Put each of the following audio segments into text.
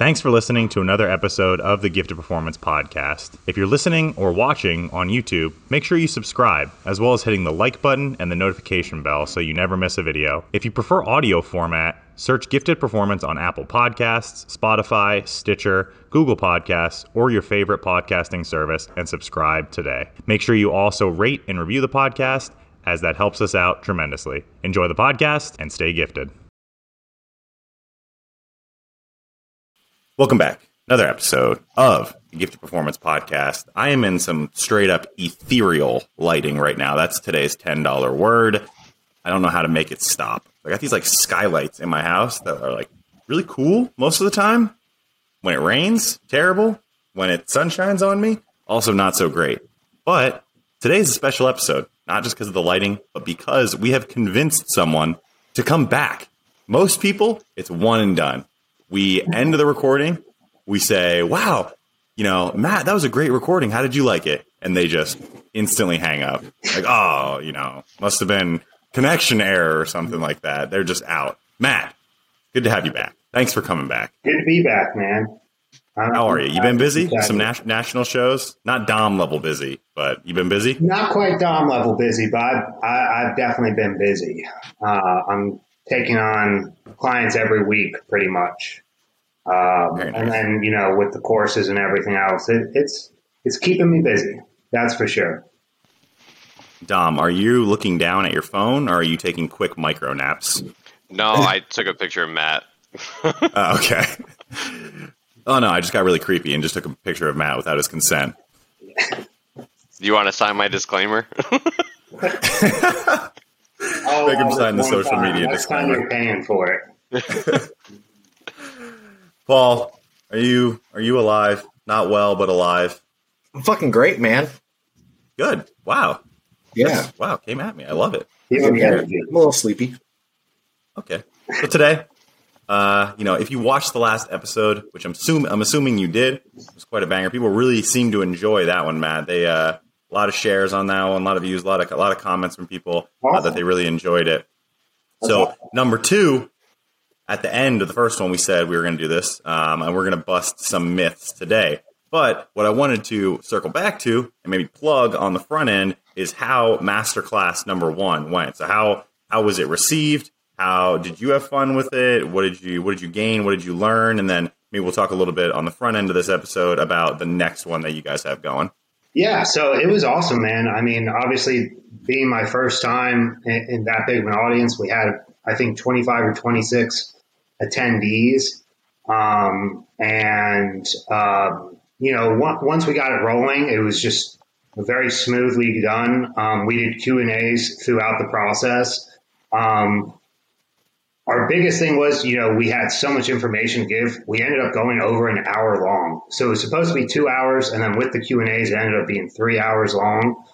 Thanks for listening to another episode of the Gifted Performance Podcast. If you're listening or watching on YouTube, make sure you subscribe, as well as hitting the like button and the notification bell so you never miss a video. If you prefer audio format, search Gifted Performance on Apple Podcasts, Spotify, Stitcher, Google Podcasts, or your favorite podcasting service and subscribe today. Make sure you also rate and review the podcast, as that helps us out tremendously. Enjoy the podcast and stay gifted. Welcome back. Another episode of the Gifted Performance Podcast. I am in some straight up ethereal lighting right now. That's today's $10 word. I don't know how to make it stop. I got these like skylights in my house that are like really cool most of the time. When it rains, terrible. When it sun shines on me, also not so great. But today's a special episode, not just because of the lighting, but because we have convinced someone to come back. Most people, it's one and done we end the recording. We say, wow, you know, Matt, that was a great recording. How did you like it? And they just instantly hang up. Like, oh, you know, must have been connection error or something like that. They're just out. Matt, good to have you back. Thanks for coming back. Good to be back, man. How are you? You been busy? Some nas- national shows? Not Dom level busy, but you've been busy? Not quite Dom level busy, but I've, I, have definitely been busy. Uh, I'm taking on clients every week, pretty much. Um, nice. And then you know, with the courses and everything else, it, it's it's keeping me busy. That's for sure. Dom, are you looking down at your phone, or are you taking quick micro naps? No, I took a picture of Matt. oh, okay. Oh no, I just got really creepy and just took a picture of Matt without his consent. Do you want to sign my disclaimer? oh, Make him sign the social time. media Next disclaimer. Time you're paying for it. Paul, are you are you alive? Not well, but alive. I'm fucking great, man. Good. Wow. Yeah. That's, wow. Came at me. I love it. Yeah, I'm a little sleepy. Okay. So today, uh, you know, if you watched the last episode, which I'm assuming I'm assuming you did, it was quite a banger. People really seem to enjoy that one, Matt. They uh, a lot of shares on that one, a lot of views, a lot of a lot of comments from people uh, that they really enjoyed it. So number two, at the end of the first one, we said we were going to do this, um, and we're going to bust some myths today. But what I wanted to circle back to and maybe plug on the front end is how masterclass number one went. So how how was it received? How did you have fun with it? What did you what did you gain? What did you learn? And then maybe we'll talk a little bit on the front end of this episode about the next one that you guys have going. Yeah, so it was awesome, man. I mean, obviously, being my first time in, in that big of an audience, we had I think 25 or 26 attendees. Um, and, um, you know, once we got it rolling, it was just very smoothly done. Um, we did Q and A's throughout the process. Um, our biggest thing was, you know, we had so much information to give. We ended up going over an hour long. So it was supposed to be two hours, and then with the Q and A's, it ended up being three hours long.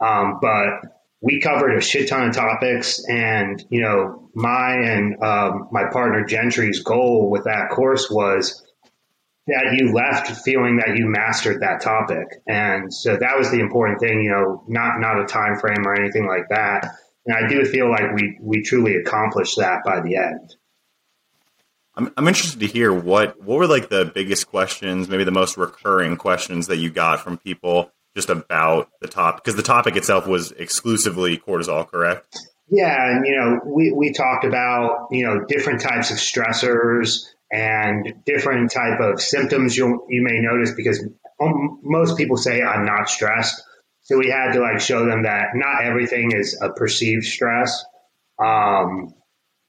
Um, but we covered a shit ton of topics and you know my and um, my partner gentry's goal with that course was that you left feeling that you mastered that topic and so that was the important thing you know not not a time frame or anything like that and i do feel like we we truly accomplished that by the end. I'm, I'm interested to hear what what were like the biggest questions maybe the most recurring questions that you got from people just about the top because the topic itself was exclusively cortisol, correct? Yeah, and you know, we, we talked about you know different types of stressors and different type of symptoms. You you may notice because um, most people say I'm not stressed, so we had to like show them that not everything is a perceived stress. Um,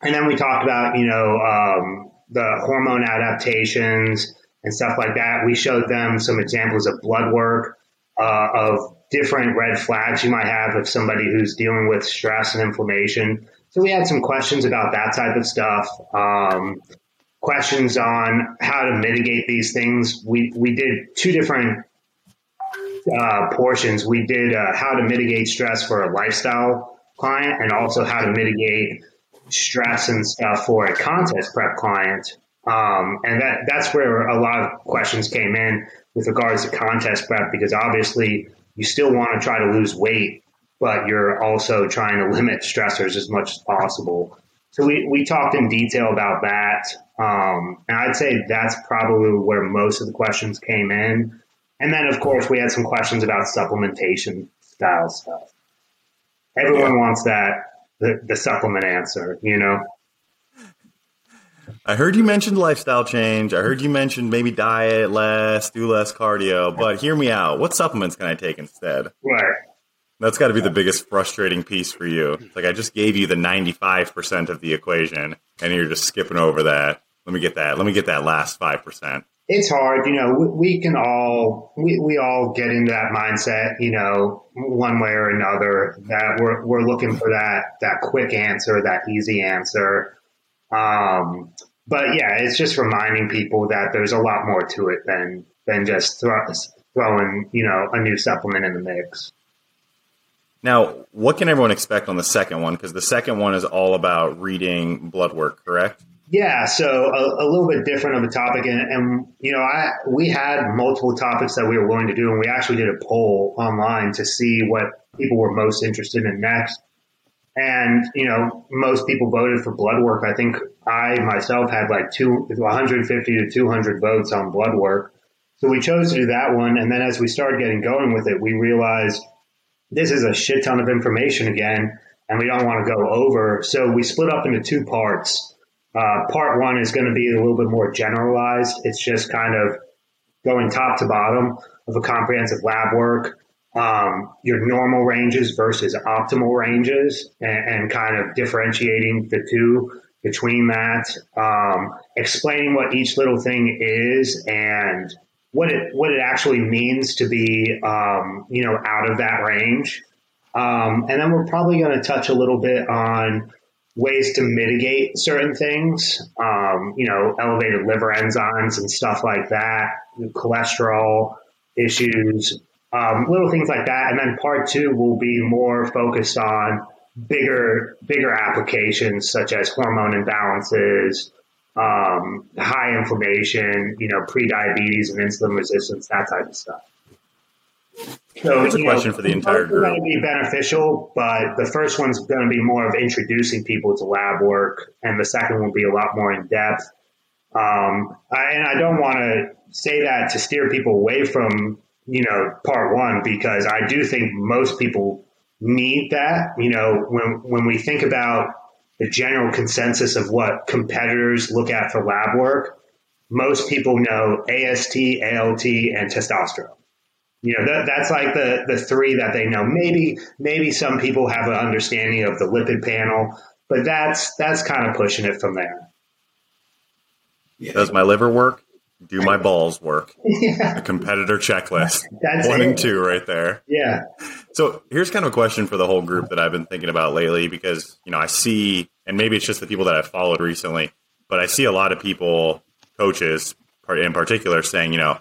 and then we talked about you know um, the hormone adaptations and stuff like that. We showed them some examples of blood work uh, of different red flags you might have of somebody who's dealing with stress and inflammation. So we had some questions about that type of stuff. Um, questions on how to mitigate these things. We we did two different uh, portions. We did uh, how to mitigate stress for a lifestyle client, and also how to mitigate stress and stuff for a contest prep client. Um, and that that's where a lot of questions came in with regards to contest prep because obviously you still want to try to lose weight, but you're also trying to limit stressors as much as possible. so we, we talked in detail about that. Um, and I'd say that's probably where most of the questions came in. And then, of course, we had some questions about supplementation style stuff. Everyone wants that, the, the supplement answer, you know? I heard you mentioned lifestyle change. I heard you mentioned maybe diet less, do less cardio, but hear me out. What supplements can I take instead? Right. That's got to be the biggest frustrating piece for you. It's like I just gave you the 95% of the equation and you're just skipping over that. Let me get that. Let me get that last 5%. It's hard, you know, we, we can all, we, we all get into that mindset, you know, one way or another that we're, we're looking for that, that quick answer, that easy answer. Um, but yeah, it's just reminding people that there's a lot more to it than, than just throw, throwing, you know, a new supplement in the mix. Now, what can everyone expect on the second one? Because the second one is all about reading blood work, correct? Yeah, so a, a, little bit different of a topic, and, and, you know, I we had multiple topics that we were going to do, and we actually did a poll online to see what people were most interested in next. And you know, most people voted for blood work. I think I myself had like two, 150 to 200 votes on blood work. So we chose to do that one, and then as we started getting going with it, we realized this is a shit ton of information again, and we don't want to go over. So we split up into two parts. Uh, part one is going to be a little bit more generalized. It's just kind of going top to bottom of a comprehensive lab work, um, your normal ranges versus optimal ranges, and, and, kind of differentiating the two between that, um, explaining what each little thing is and what it what it actually means to be um, you know out of that range. Um, and then we're probably going to touch a little bit on ways to mitigate certain things, um, you know, elevated liver enzymes and stuff like that, cholesterol issues, um, little things like that. And then part two will be more focused on bigger, bigger applications such as hormone imbalances, um, high inflammation, you know, pre-diabetes and insulin resistance, that type of stuff. So it's a question know, for the entire group. Going to be beneficial, but the first one's going to be more of introducing people to lab work, and the second will be a lot more in depth. Um, I, and I don't want to say that to steer people away from you know part one because I do think most people need that. You know, when when we think about the general consensus of what competitors look at for lab work, most people know AST, ALT, and testosterone. You know, that, that's like the, the three that they know. Maybe, maybe some people have an understanding of the lipid panel, but that's, that's kind of pushing it from there. Does my liver work? Do my balls work? Yeah. A competitor checklist. That's One it. and two right there. Yeah. So here's kind of a question for the whole group that I've been thinking about lately because, you know, I see, and maybe it's just the people that I've followed recently, but I see a lot of people, coaches in particular, saying, you know,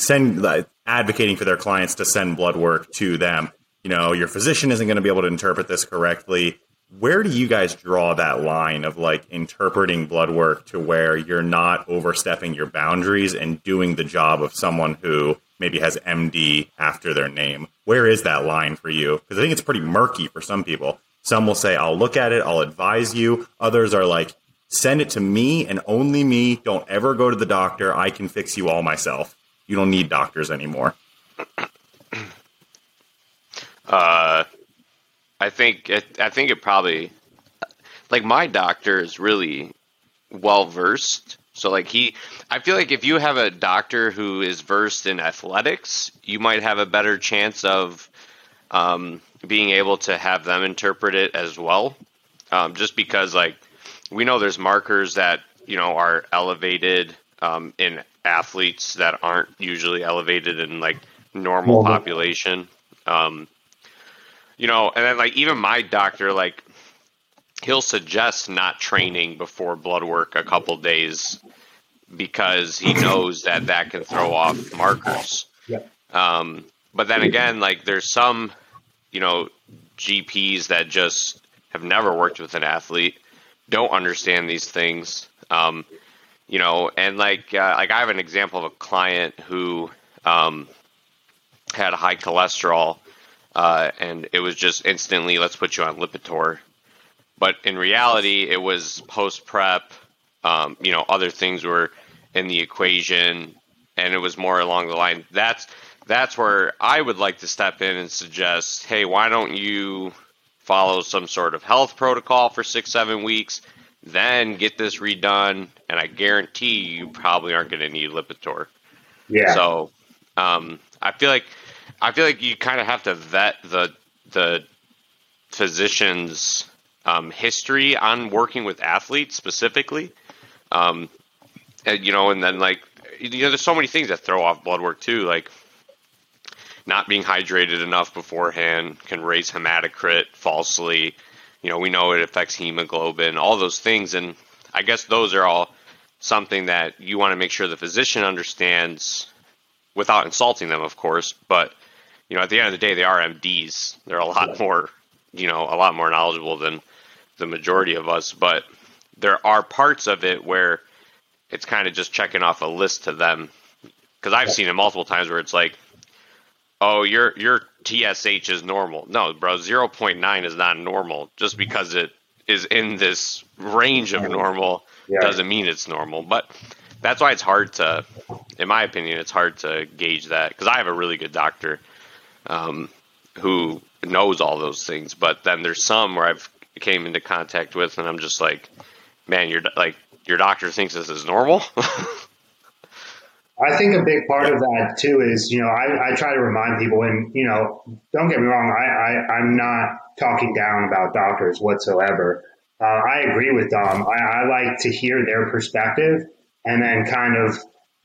send advocating for their clients to send blood work to them. You know, your physician isn't going to be able to interpret this correctly. Where do you guys draw that line of like interpreting blood work to where you're not overstepping your boundaries and doing the job of someone who maybe has MD after their name? Where is that line for you? Because I think it's pretty murky for some people. Some will say, I'll look at it, I'll advise you. Others are like, send it to me and only me. Don't ever go to the doctor. I can fix you all myself you don't need doctors anymore. Uh, I think it, I think it probably like my doctor is really well versed. So like he, I feel like if you have a doctor who is versed in athletics, you might have a better chance of um, being able to have them interpret it as well. Um, just because like we know there's markers that you know are elevated um, in athletes that aren't usually elevated in like normal population. Um, you know, and then like even my doctor, like he'll suggest not training before blood work a couple days because he knows that that can throw off markers. Um, but then again, like there's some, you know, GPs that just have never worked with an athlete, don't understand these things. Um, you know, and like uh, like I have an example of a client who um, had high cholesterol, uh, and it was just instantly let's put you on Lipitor. but in reality, it was post prep. Um, you know, other things were in the equation, and it was more along the line. That's that's where I would like to step in and suggest, hey, why don't you follow some sort of health protocol for six, seven weeks, then get this redone, and I guarantee you probably aren't going to need Lipitor. Yeah. So, um, I feel like I feel like you kind of have to vet the the physician's um, history on working with athletes specifically. Um, and, you know, and then like you know, there's so many things that throw off blood work too, like not being hydrated enough beforehand can raise hematocrit falsely. You know, we know it affects hemoglobin, all those things, and I guess those are all something that you want to make sure the physician understands without insulting them, of course. But you know, at the end of the day, they are MDs. They're a lot more, you know, a lot more knowledgeable than the majority of us. But there are parts of it where it's kind of just checking off a list to them. Because I've seen it multiple times where it's like, oh, your your TSH is normal. No, bro, zero point nine is not normal. Just because it is in this range of normal Yeah. doesn't mean it's normal. But that's why it's hard to, in my opinion, it's hard to gauge that because I have a really good doctor um, who knows all those things. But then there's some where I've came into contact with, and I'm just like, man, you're like your doctor thinks this is normal. I think a big part of that too is, you know, I, I try to remind people, and you know, don't get me wrong, I, I I'm not talking down about doctors whatsoever. Uh, I agree with Dom. I, I like to hear their perspective and then kind of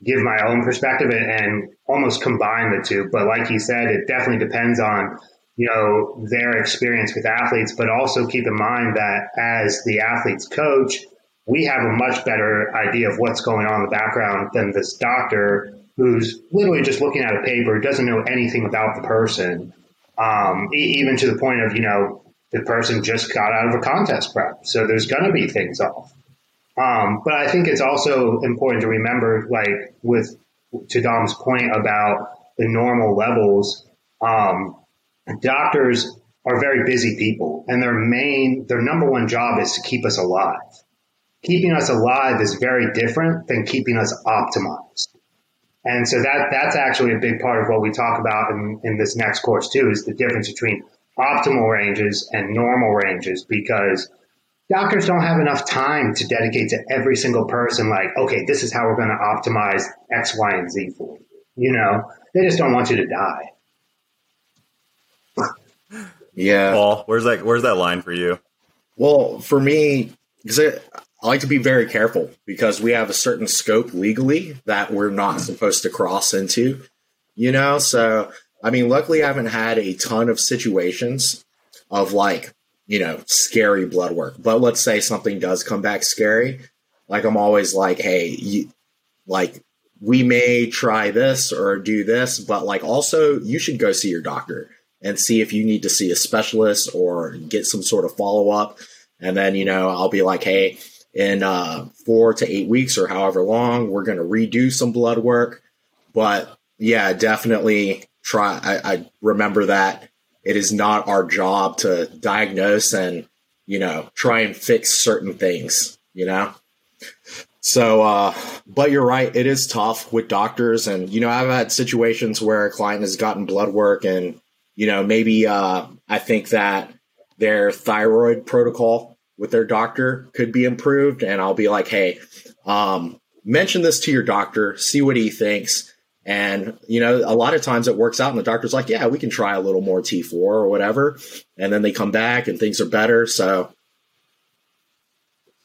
give my own perspective and, and almost combine the two. But like you said, it definitely depends on you know their experience with athletes, but also keep in mind that as the athlete's coach, we have a much better idea of what's going on in the background than this doctor who's literally just looking at a paper, doesn't know anything about the person, um, e- even to the point of, you know, the person just got out of a contest prep. So there's going to be things off. Um, but I think it's also important to remember, like with to Dom's point about the normal levels, um, doctors are very busy people, and their main, their number one job is to keep us alive keeping us alive is very different than keeping us optimized. And so that that's actually a big part of what we talk about in, in this next course too, is the difference between optimal ranges and normal ranges because doctors don't have enough time to dedicate to every single person like, okay, this is how we're going to optimize X, Y, and Z for you. You know, they just don't want you to die. Yeah. Paul, where's that? Where's that line for you? Well, for me, because I, like to be very careful because we have a certain scope legally that we're not supposed to cross into, you know? So, I mean, luckily, I haven't had a ton of situations of like, you know, scary blood work. But let's say something does come back scary. Like, I'm always like, hey, you, like, we may try this or do this, but like, also, you should go see your doctor and see if you need to see a specialist or get some sort of follow up. And then, you know, I'll be like, hey, in uh, four to eight weeks or however long, we're going to redo some blood work. But yeah, definitely try. I, I remember that it is not our job to diagnose and, you know, try and fix certain things, you know? So, uh, but you're right. It is tough with doctors. And, you know, I've had situations where a client has gotten blood work and, you know, maybe uh, I think that their thyroid protocol with their doctor could be improved. And I'll be like, hey, um, mention this to your doctor, see what he thinks. And, you know, a lot of times it works out and the doctor's like, yeah, we can try a little more T4 or whatever. And then they come back and things are better. So,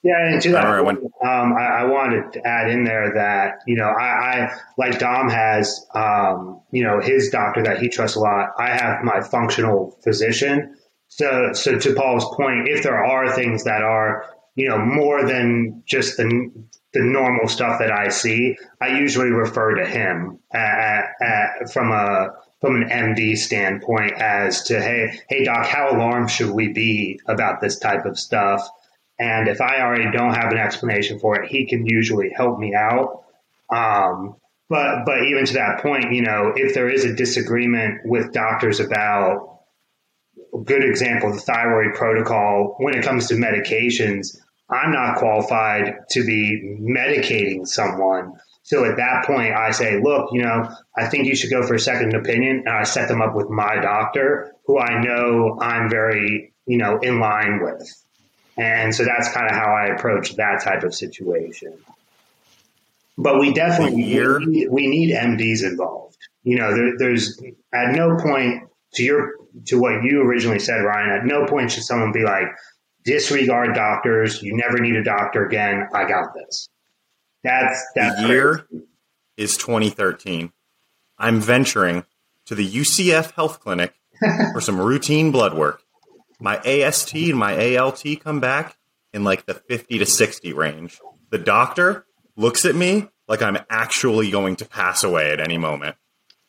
Yeah, and to that, All right, point, um, I, I wanted to add in there that you know I, I like Dom has um, you know his doctor that he trusts a lot. I have my functional physician. So, so to Paul's point, if there are things that are you know more than just the the normal stuff that I see, I usually refer to him uh, uh, from a from an MD standpoint as to hey hey doc, how alarmed should we be about this type of stuff? And if I already don't have an explanation for it, he can usually help me out. Um, but but even to that point, you know, if there is a disagreement with doctors about good example, of the thyroid protocol, when it comes to medications, I'm not qualified to be medicating someone. So at that point, I say, look, you know, I think you should go for a second opinion. And I set them up with my doctor, who I know I'm very, you know, in line with. And so that's kind of how I approach that type of situation. But we definitely we need, we need MDs involved. You know, there, there's at no point to your to what you originally said, Ryan. At no point should someone be like, disregard doctors. You never need a doctor again. I got this. That's the year is 2013. I'm venturing to the UCF Health Clinic for some routine blood work. My AST and my ALT come back in like the 50 to 60 range. The doctor looks at me like I'm actually going to pass away at any moment.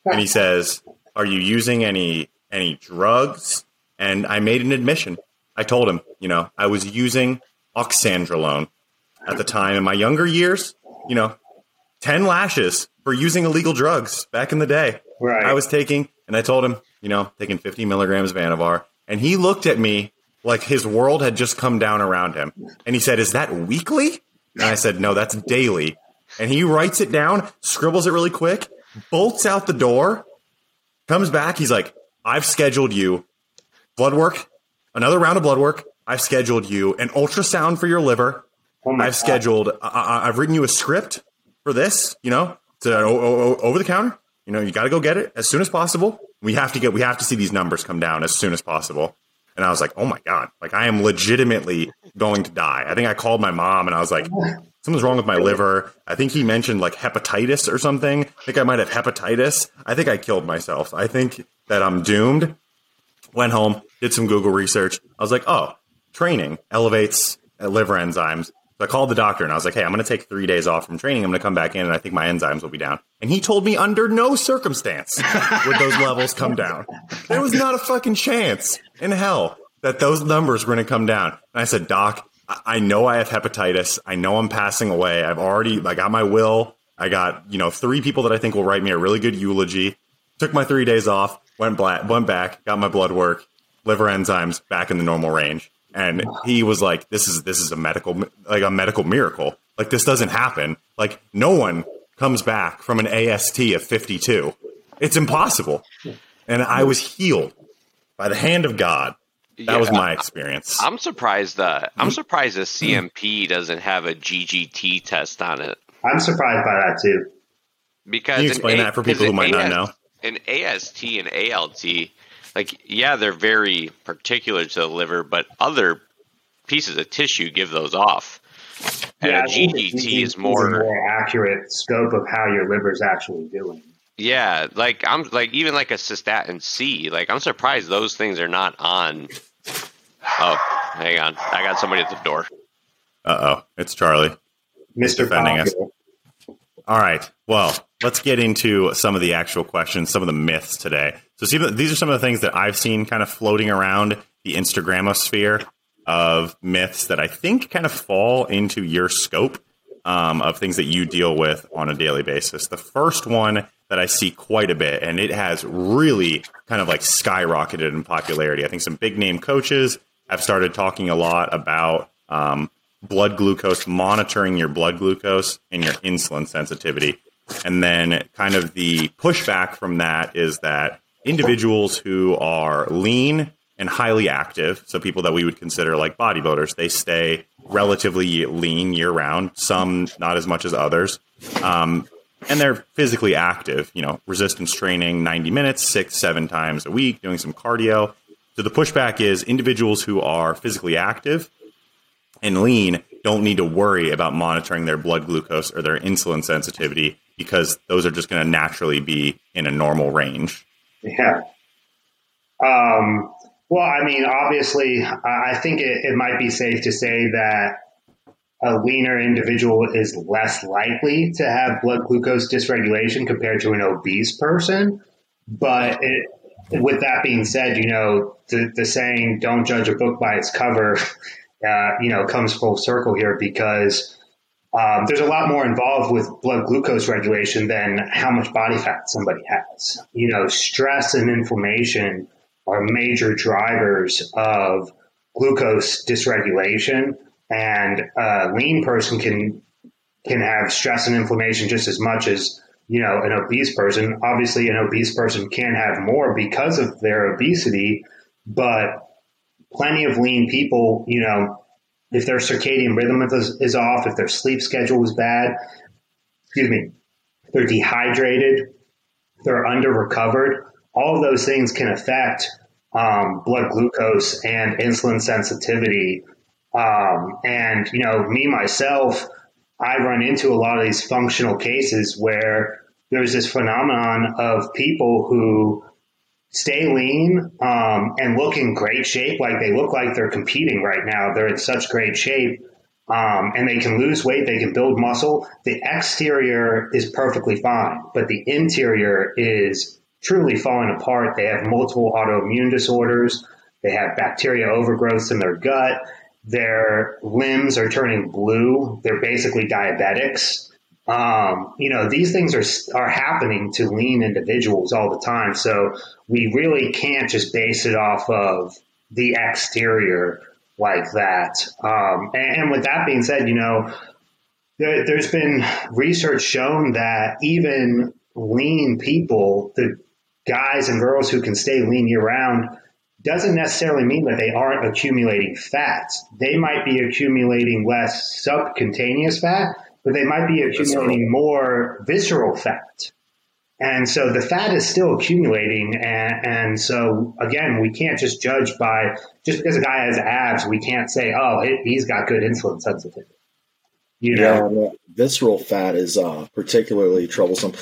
And he says, "Are you using any any drugs?" And I made an admission. I told him, you know, I was using oxandrolone at the time in my younger years, you know, 10 lashes for using illegal drugs back in the day. Right. I was taking, and I told him, you know, taking 50 milligrams of Anavar. And he looked at me like his world had just come down around him. And he said, Is that weekly? And I said, No, that's daily. And he writes it down, scribbles it really quick, bolts out the door, comes back. He's like, I've scheduled you blood work, another round of blood work. I've scheduled you an ultrasound for your liver. Oh I've scheduled. I, I've written you a script for this. You know, to o- o- over the counter. You know, you got to go get it as soon as possible. We have to get. We have to see these numbers come down as soon as possible. And I was like, oh my god, like I am legitimately going to die. I think I called my mom and I was like, something's wrong with my liver. I think he mentioned like hepatitis or something. I think I might have hepatitis. I think I killed myself. I think that I'm doomed. Went home, did some Google research. I was like, oh, training elevates liver enzymes. So I called the doctor and I was like, hey, I'm going to take three days off from training. I'm going to come back in and I think my enzymes will be down. And he told me under no circumstance would those levels come down. There was not a fucking chance in hell that those numbers were going to come down. And I said, Doc, I I know I have hepatitis. I know I'm passing away. I've already, I got my will. I got, you know, three people that I think will write me a really good eulogy. Took my three days off, went black, went back, got my blood work, liver enzymes back in the normal range. And he was like, "This is this is a medical like a medical miracle. Like this doesn't happen. Like no one comes back from an AST of 52. It's impossible." And I was healed by the hand of God. That was my experience. I'm surprised. Uh, I'm surprised the CMP doesn't have a GGT test on it I'm surprised by that too. because Can you explain A- that for people who because might not know? AS An AST and ALT, like yeah, they're very particular to the liver, but other pieces of tissue give those off. And I a think the GGT is a more, more accurate scope of how your liver's actually doing. yeah. Like I'm like even like a cystatin C. Like I'm surprised those things are not on. Oh, hang on, I got somebody at the door. Uh oh, it's Charlie. Mr. defending us. All right. Well, let's get into some of the actual questions, some of the myths today. So, see, these are some of the things that I've seen kind of floating around the Instagramosphere of myths that I think kind of fall into your scope um, of things that you deal with on a daily basis. The first one that I see quite a bit, and it has really kind of like skyrocketed in popularity. I think some big name coaches have started talking a lot about um, blood glucose, monitoring your blood glucose and your insulin sensitivity. And then, kind of the pushback from that is that individuals who are lean and highly active, so people that we would consider like bodybuilders, they stay relatively lean year round, some not as much as others. Um, and they're physically active, you know, resistance training 90 minutes, six, seven times a week, doing some cardio. So the pushback is individuals who are physically active and lean don't need to worry about monitoring their blood glucose or their insulin sensitivity because those are just going to naturally be in a normal range. Yeah. Um, well, I mean, obviously, I think it, it might be safe to say that a leaner individual is less likely to have blood glucose dysregulation compared to an obese person. But it, with that being said, you know, the, the saying, don't judge a book by its cover, uh, you know, comes full circle here because um, there's a lot more involved with blood glucose regulation than how much body fat somebody has. You know, stress and inflammation are major drivers of glucose dysregulation. And a lean person can can have stress and inflammation just as much as you know an obese person. Obviously, an obese person can have more because of their obesity, but plenty of lean people, you know, if their circadian rhythm is, is off, if their sleep schedule is bad, excuse me, they're dehydrated, they're under recovered, all of those things can affect um, blood glucose and insulin sensitivity. Um, and, you know, me myself, I run into a lot of these functional cases where there's this phenomenon of people who stay lean um, and look in great shape. Like they look like they're competing right now. They're in such great shape. Um, and they can lose weight, they can build muscle. The exterior is perfectly fine, but the interior is truly falling apart. They have multiple autoimmune disorders. They have bacteria overgrowths in their gut. Their limbs are turning blue. They're basically diabetics. Um, you know, these things are are happening to lean individuals all the time. So we really can't just base it off of the exterior like that. Um, and, and, with that being said, you know, there, there's been research shown that even lean people, the guys and girls who can stay lean year round, doesn't necessarily mean that they aren't accumulating fats. They might be accumulating less subcutaneous fat, but they might be accumulating more visceral fat. And so the fat is still accumulating. And, and, so, again, we can't just judge by just because a guy has abs, we can't say, oh, he's got good insulin sensitivity. You know? Yeah, visceral fat is uh, particularly troublesome.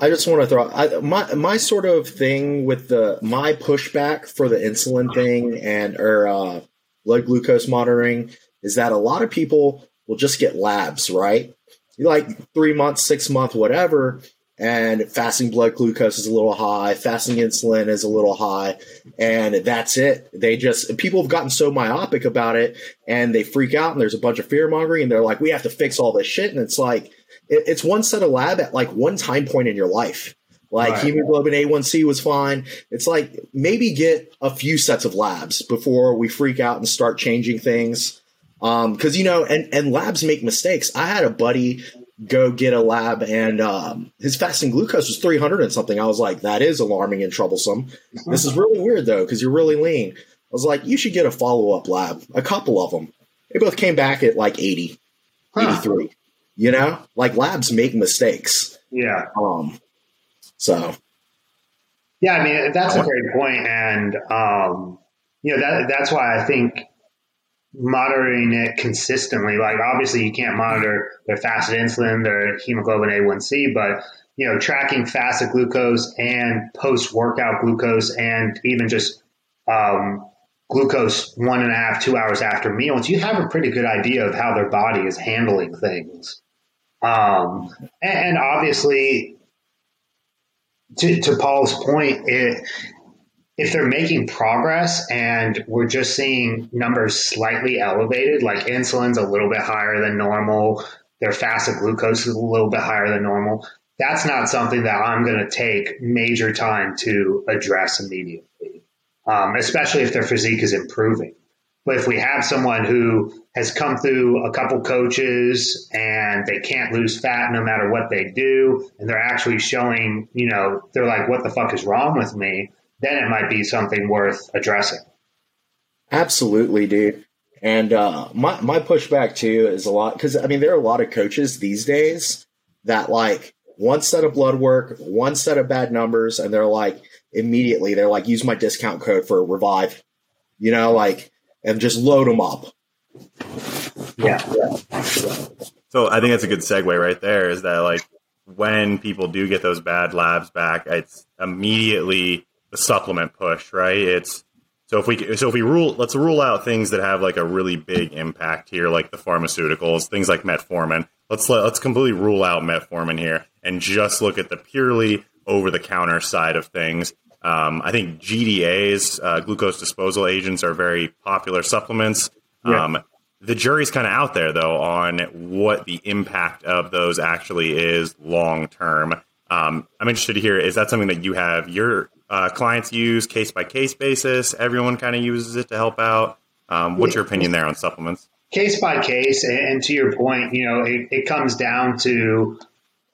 I just want to throw I, my my sort of thing with the my pushback for the insulin thing and or uh, blood glucose monitoring is that a lot of people will just get labs, right? Like three months, six month, whatever, and fasting blood glucose is a little high, fasting insulin is a little high, and that's it. They just people have gotten so myopic about it, and they freak out, and there's a bunch of fear mongering, and they're like, "We have to fix all this shit," and it's like it's one set of lab at like one time point in your life. Like right. hemoglobin A1C was fine. It's like maybe get a few sets of labs before we freak out and start changing things. Um, cause you know, and, and labs make mistakes. I had a buddy go get a lab and, um, his fasting glucose was 300 and something. I was like, that is alarming and troublesome. This is really weird though, cause you're really lean. I was like, you should get a follow up lab, a couple of them. They both came back at like 80, huh. 83. You know, like labs make mistakes. Yeah. Um, so. Yeah, I mean that's a great point, and um, you know that that's why I think monitoring it consistently. Like obviously you can't monitor their fasted insulin, their hemoglobin A1C, but you know, tracking fasted glucose and post workout glucose and even just um, glucose one and a half, two hours after meals, you have a pretty good idea of how their body is handling things. Um, and, obviously, to, to Paul's point, it, if they're making progress and we're just seeing numbers slightly elevated, like insulin's a little bit higher than normal, their fasted glucose is a little bit higher than normal, that's not something that I'm going to take major time to address immediately, um, especially if their physique is improving. But if we have someone who has come through a couple coaches and they can't lose fat no matter what they do, and they're actually showing, you know, they're like, what the fuck is wrong with me? Then it might be something worth addressing. Absolutely, dude. And uh, my my pushback too is a lot because I mean there are a lot of coaches these days that like one set of blood work, one set of bad numbers, and they're like immediately they're like use my discount code for revive, you know, like and just load them up. Yeah. yeah. So I think that's a good segue right there. Is that like when people do get those bad labs back, it's immediately the supplement push, right? It's so if we so if we rule let's rule out things that have like a really big impact here, like the pharmaceuticals, things like metformin. Let's let, let's completely rule out metformin here and just look at the purely over the counter side of things. Um, I think GDAs, uh, glucose disposal agents, are very popular supplements. Yeah. Um, the jury's kind of out there though on what the impact of those actually is long term. Um, I'm interested to hear is that something that you have your uh, clients use case by case basis. Everyone kind of uses it to help out. Um, what's your opinion there on supplements? Case by case, and to your point, you know, it, it comes down to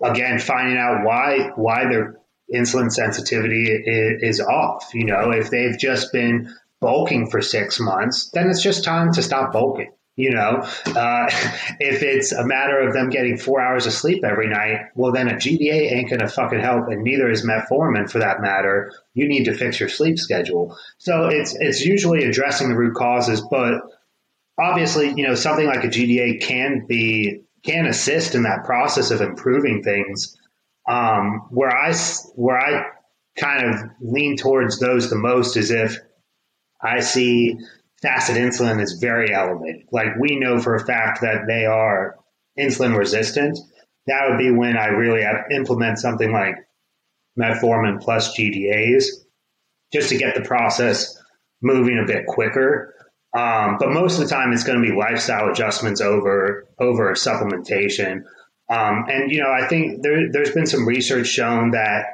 again finding out why why their insulin sensitivity is, is off. You know, if they've just been bulking for six months, then it's just time to stop bulking. You know, uh, if it's a matter of them getting four hours of sleep every night, well, then a GDA ain't going to fucking help, and neither is metformin for that matter. You need to fix your sleep schedule. So it's it's usually addressing the root causes, but obviously, you know, something like a GDA can be can assist in that process of improving things. Um, where I where I kind of lean towards those the most is if I see fasted insulin is very elevated. Like we know for a fact that they are insulin resistant. That would be when I really implement something like metformin plus GDAs just to get the process moving a bit quicker. Um, but most of the time, it's going to be lifestyle adjustments over over supplementation. Um, and you know, I think there, there's been some research shown that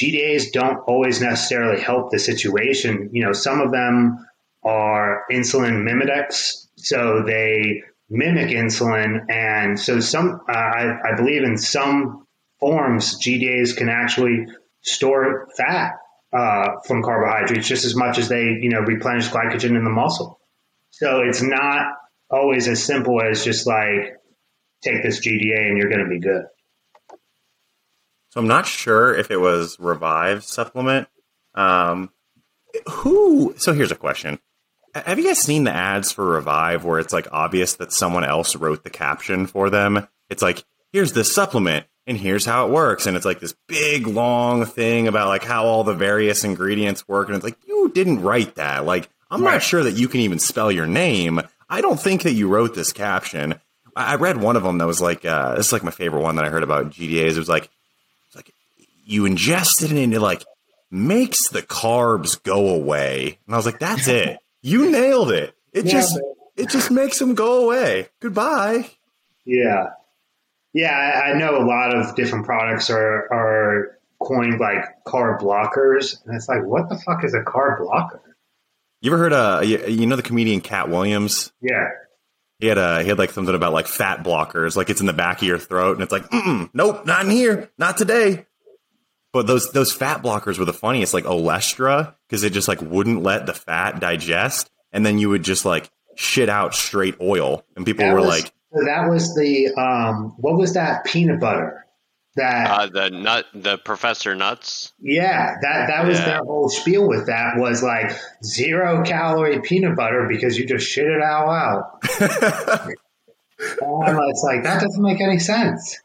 GDAs don't always necessarily help the situation. You know, some of them are insulin mimics, so they mimic insulin, and so some uh, I, I believe in some forms GDAs can actually store fat uh, from carbohydrates just as much as they you know replenish glycogen in the muscle. So it's not always as simple as just like take this GDA and you're going to be good. So I'm not sure if it was Revive supplement. Um, who? So here's a question: have you guys seen the ads for Revive where it's like obvious that someone else wrote the caption for them? It's like, here's this supplement and here's how it works. And it's like this big long thing about like how all the various ingredients work. And it's like, you didn't write that. Like, I'm right. not sure that you can even spell your name. I don't think that you wrote this caption. I read one of them that was like, uh, this is like my favorite one that I heard about GDAs. It was like, it's like you ingest it and it like makes the carbs go away. And I was like, that's it. You nailed it. It yeah, just it just makes them go away. Goodbye. Yeah. Yeah, I, I know a lot of different products are are coined like carb blockers, and it's like, what the fuck is a carb blocker? You ever heard uh you, you know the comedian Katt Williams? Yeah. He had a he had like something about like fat blockers, like it's in the back of your throat, and it's like, nope, not in here, not today. But those those fat blockers were the funniest, like Olestra, because it just like wouldn't let the fat digest, and then you would just like shit out straight oil, and people that were was, like, "That was the um, what was that peanut butter?" That uh, the nut, the Professor Nuts. Yeah, that that was yeah. their whole spiel with that was like zero calorie peanut butter because you just shit it all out. and it's like that doesn't make any sense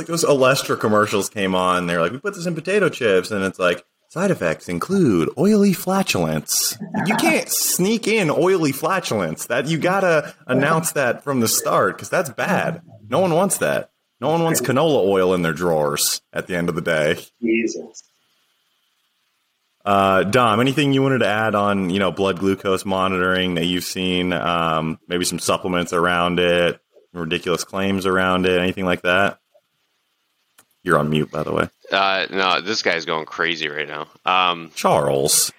like those Olestra commercials came on. They're like, we put this in potato chips, and it's like side effects include oily flatulence. You can't sneak in oily flatulence. That you gotta announce that from the start because that's bad. No one wants that. No one wants canola oil in their drawers at the end of the day. Jesus. Uh, Dom, anything you wanted to add on, you know, blood glucose monitoring that you've seen? Um, maybe some supplements around it, ridiculous claims around it, anything like that? You're on mute, by the way. Uh, no, this guy's going crazy right now. Um, Charles.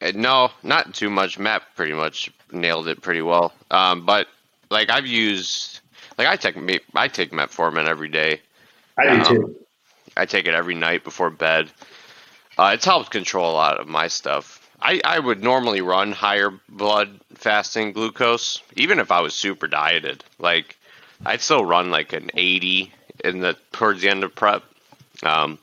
Uh, no, not too much. Matt pretty much nailed it pretty well. Um, but like I've used, like I take I take metformin every day. I do um, too. I take it every night before bed. Uh, it's helped control a lot of my stuff. I, I would normally run higher blood fasting glucose, even if I was super dieted. Like I'd still run like an 80 in the towards the end of prep. Um,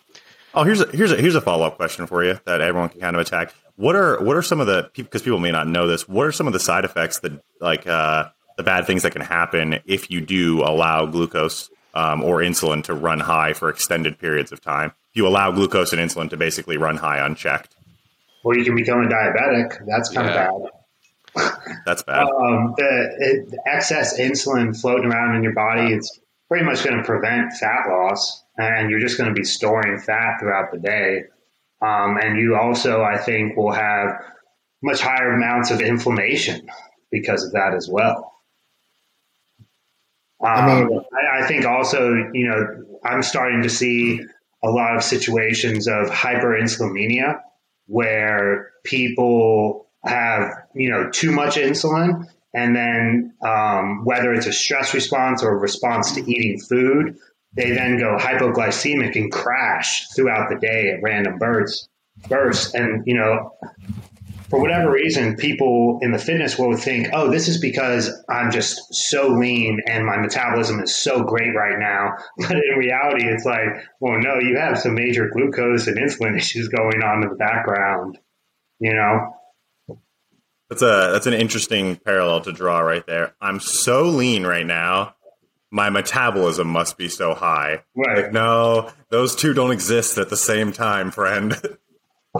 oh, here's a, here's a here's a follow up question for you that everyone can kind of attack. What are what are some of the because people may not know this? What are some of the side effects that like uh, the bad things that can happen if you do allow glucose um, or insulin to run high for extended periods of time? If you allow glucose and insulin to basically run high unchecked, or you can become a diabetic. That's kind yeah. of bad. That's bad. Um, the, it, the, excess insulin floating around in your body, it's pretty much going to prevent fat loss, and you're just going to be storing fat throughout the day. Um, and you also, I think, will have much higher amounts of inflammation because of that as well. Um, I, mean, I, I, think also, you know, I'm starting to see a lot of situations of hyperinsulinemia where people have, you know, too much insulin and then um, whether it's a stress response or a response to eating food, they then go hypoglycemic and crash throughout the day at random bursts. Bursts, and you know, for whatever reason, people in the fitness world think, "Oh, this is because I'm just so lean and my metabolism is so great right now." But in reality, it's like, well, no, you have some major glucose and insulin issues going on in the background. You know, that's a that's an interesting parallel to draw right there. I'm so lean right now. My metabolism must be so high. Right. Like, no, those two don't exist at the same time, friend.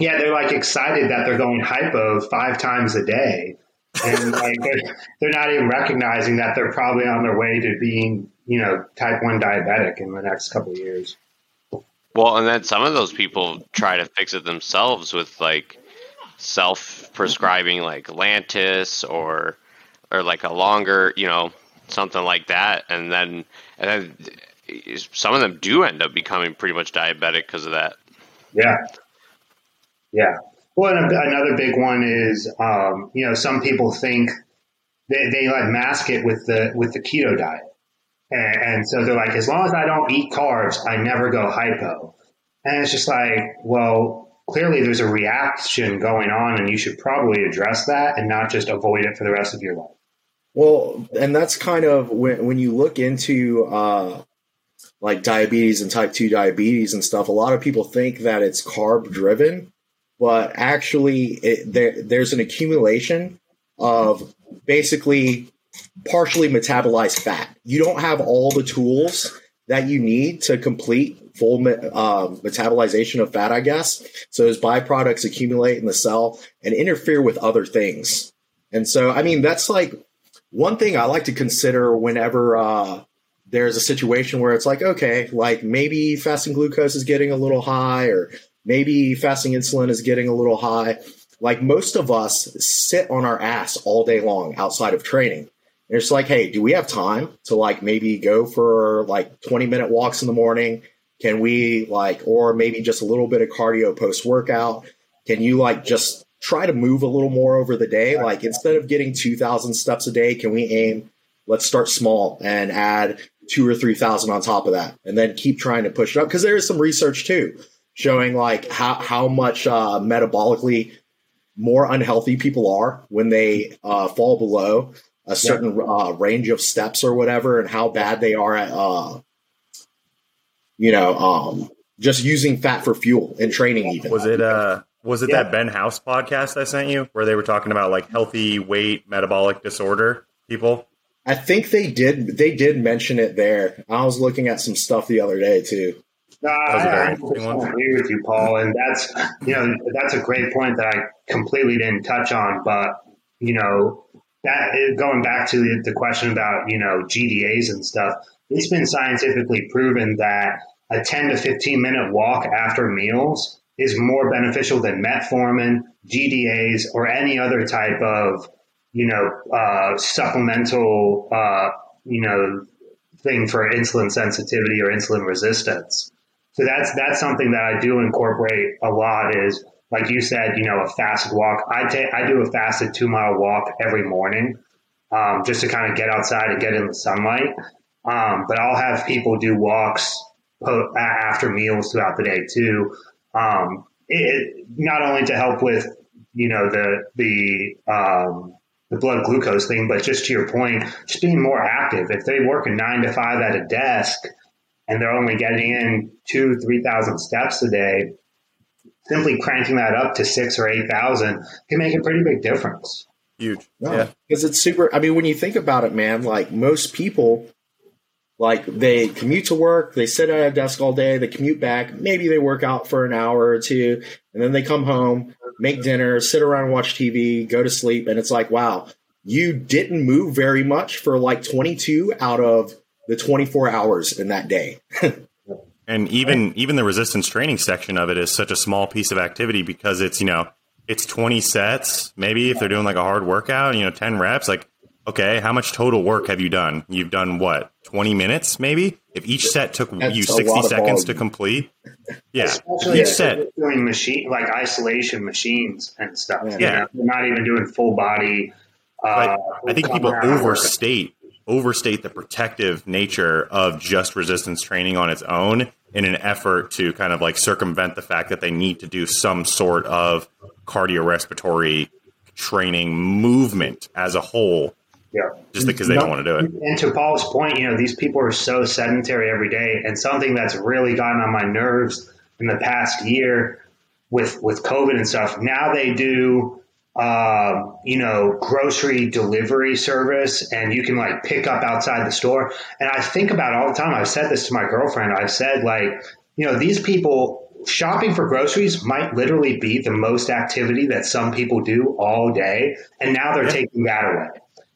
Yeah, they're like excited that they're going hypo five times a day. And like they're, they're not even recognizing that they're probably on their way to being, you know, type 1 diabetic in the next couple of years. Well, and then some of those people try to fix it themselves with like self prescribing like Lantus or or like a longer, you know, something like that, and then and then some of them do end up becoming pretty much diabetic because of that. Yeah, yeah. Well, another big one is, um, you know, some people think they, they like mask it with the with the keto diet, and, and so they're like, as long as I don't eat carbs, I never go hypo. And it's just like, well, clearly there's a reaction going on and you should probably address that and not just avoid it for the rest of your life. Well and that's kind of when, when you look into uh, like diabetes and type 2 diabetes and stuff a lot of people think that it's carb driven but actually it, there, there's an accumulation of basically partially metabolized fat. You don't have all the tools that you need to complete full uh, metabolization of fat, I guess. So those byproducts accumulate in the cell and interfere with other things. And so, I mean, that's like one thing I like to consider whenever uh, there's a situation where it's like, okay, like maybe fasting glucose is getting a little high, or maybe fasting insulin is getting a little high. Like most of us sit on our ass all day long outside of training. And it's like, hey, do we have time to like maybe go for like 20 minute walks in the morning? Can we like, or maybe just a little bit of cardio post workout? Can you like just try to move a little more over the day? Like instead of getting 2000 steps a day, can we aim, let's start small and add two or 3000 on top of that and then keep trying to push it up. Cause there is some research too showing like how, how much uh, metabolically more unhealthy people are when they uh, fall below a certain yeah. uh, range of steps or whatever, and how bad they are at, uh, you know, um, just using fat for fuel and training. Even was it uh was it yeah. that Ben House podcast I sent you where they were talking about like healthy weight metabolic disorder people? I think they did. They did mention it there. I was looking at some stuff the other day too. No, I, I agree with you, Paul, and that's you know that's a great point that I completely didn't touch on. But you know, that going back to the, the question about you know GDAs and stuff, it's been scientifically proven that a 10 to 15 minute walk after meals is more beneficial than metformin, GDAs, or any other type of you know uh, supplemental uh, you know thing for insulin sensitivity or insulin resistance. So that's that's something that I do incorporate a lot. Is like you said, you know, a fasted walk. I take I do a fasted two mile walk every morning, um, just to kind of get outside and get in the sunlight. Um, but I'll have people do walks po- after meals throughout the day too. Um, it, not only to help with you know the the um, the blood glucose thing, but just to your point, just being more active. If they work a nine to five at a desk and they're only getting in two, three thousand steps a day, simply cranking that up to six or eight thousand can make a pretty big difference. Huge. No, yeah. Because it's super I mean, when you think about it, man, like most people like they commute to work, they sit at a desk all day, they commute back, maybe they work out for an hour or two, and then they come home, make dinner, sit around and watch TV, go to sleep, and it's like, wow, you didn't move very much for like 22 out of the 24 hours in that day. And even even the resistance training section of it is such a small piece of activity because it's you know it's 20 sets maybe if they're doing like a hard workout you know 10 reps like Okay, how much total work have you done? You've done what? 20 minutes maybe? If each set took That's you 60 seconds to complete. Yeah. Especially Each set. doing machine like isolation machines and stuff. Yeah. you Yeah. know? They're not even doing full body. Uh, I think people overstate overstate the protective nature of just resistance training on its own in an effort to kind of like circumvent the fact that they need to do some sort of cardiorespiratory training movement as a whole Yeah. just because they don't want to do it. And to Paul's point, you know, these people are so sedentary every day, and something that's really gotten on my nerves in the past year with with COVID and stuff. Now they do, um, you know, grocery delivery service, and you can like pick up outside the store. And I think about it all the time. I've said this to my girlfriend. I've said like, you know, these people shopping for groceries might literally be the most activity that some people do all day, and now they're Yeah. taking that away.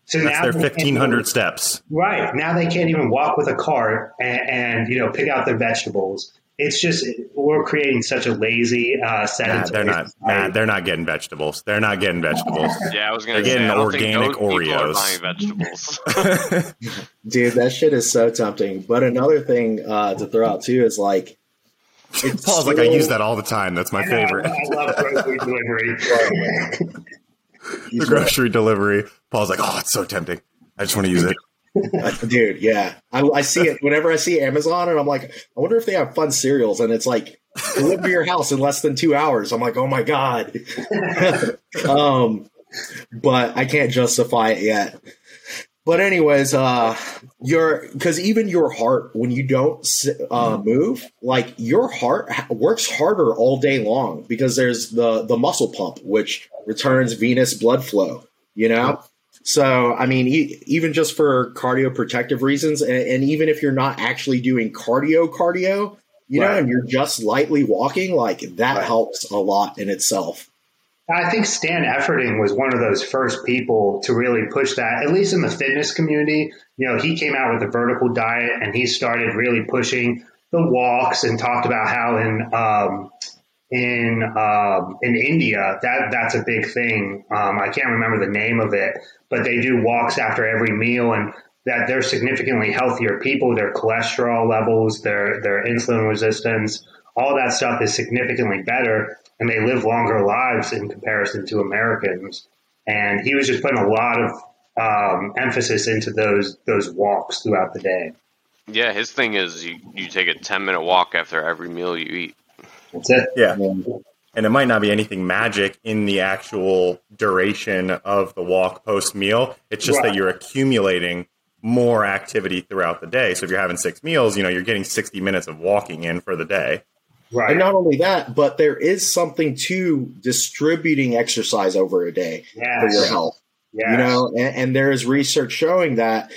So That's now their they can't fifteen hundred steps. Right now, they can't even walk with a cart and, and you know pick out their vegetables. It's just we're creating such a lazy, uh, Nah, they're not. Nah, they're not getting vegetables. They're not getting vegetables. Yeah, I was gonna They're say getting I don't think organic those people are Oreos. vegetables. Dude, that shit is so tempting. But another thing uh, to throw out too is like, it's Paul's like, I use that all the time. That's my I know, favorite. I love grocery delivery. the grocery delivery. Paul's like, oh, it's so tempting. I just want to use it. Dude, yeah, I, I see it whenever I see Amazon, and I'm like, I wonder if they have fun cereals, and it's like deliver to your house in less than two hours. I'm like, oh my god. um, but I can't justify it yet. But anyways, uh, your because even your heart when you don't uh, move, like your heart works harder all day long because there's the the muscle pump which returns venous blood flow. You know, so I mean, e- even just for cardio protective reasons, and, and even if you're not actually doing cardio cardio, you know, and you're just lightly walking, like that Right. helps a lot in itself. I think Stan Efferding was one of those first people to really push that, at least in the fitness community. You know, he came out with the vertical diet and he started really pushing the walks and talked about how in um, in um, in India that that's a big thing. Um, I can't remember the name of it, but they do walks after every meal and that they're significantly healthier people. Their cholesterol levels, their their insulin resistance, all that stuff is significantly better, and they live longer lives in comparison to Americans. And he was just putting a lot of um, emphasis into those those walks throughout the day. yeah, his thing is you, you take a ten minute walk after every meal you eat. That's it. Yeah. And it might not be anything magic in the actual duration of the walk post meal. It's just Right. that you're accumulating more activity throughout the day. So if you're having six meals, you know, you're getting 60 minutes of walking in for the day. Right. And not only that, but there is something to distributing exercise over a day for your health. Yes. You know, and, and there is research showing that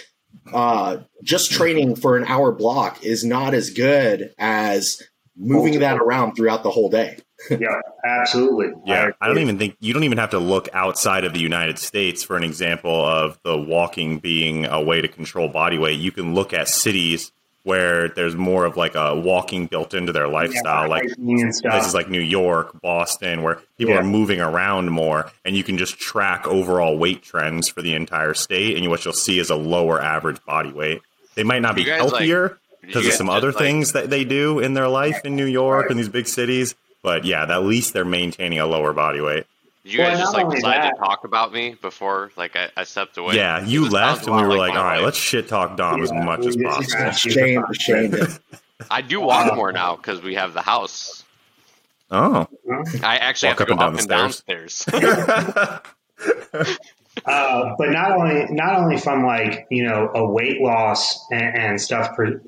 uh, just training for an hour block is not as good as moving that around throughout the whole day. yeah, absolutely. Yeah. I don't even think you don't even have to look outside of the United States for an example of the walking being a way to control body weight. You can look at cities where there's more of like a walking built into their lifestyle, Yeah, like hiking and places like New York, Boston, where people Yeah. are moving around more, and you can just track overall weight trends for the entire state, and what you'll see is a lower average body weight. They might not be You guys, like- healthier You because of some other like- things that they do in their life in New York and these big cities, but yeah, at least they're maintaining a lower body weight. Did you Well, guys just like only decide to talk about me before like I, I stepped away? yeah, you left, and we were lot like, all right, life. let's shit talk Dom as much as possible. Shame, shame. I do walk Uh, more now because we have the house. Oh, I actually Walk have to up go and up down and the downstairs. Uh, but not only not only from like you know a weight loss and, and stuff per,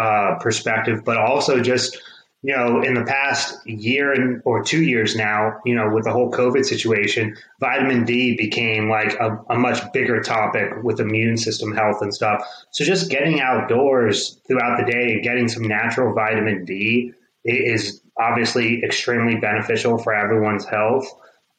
uh, perspective, but also just you know in the past year and or two years now, you know with the whole COVID situation, vitamin D became like a, a much bigger topic with immune system health and stuff. So just getting outdoors throughout the day and getting some natural vitamin D is obviously extremely beneficial for everyone's health.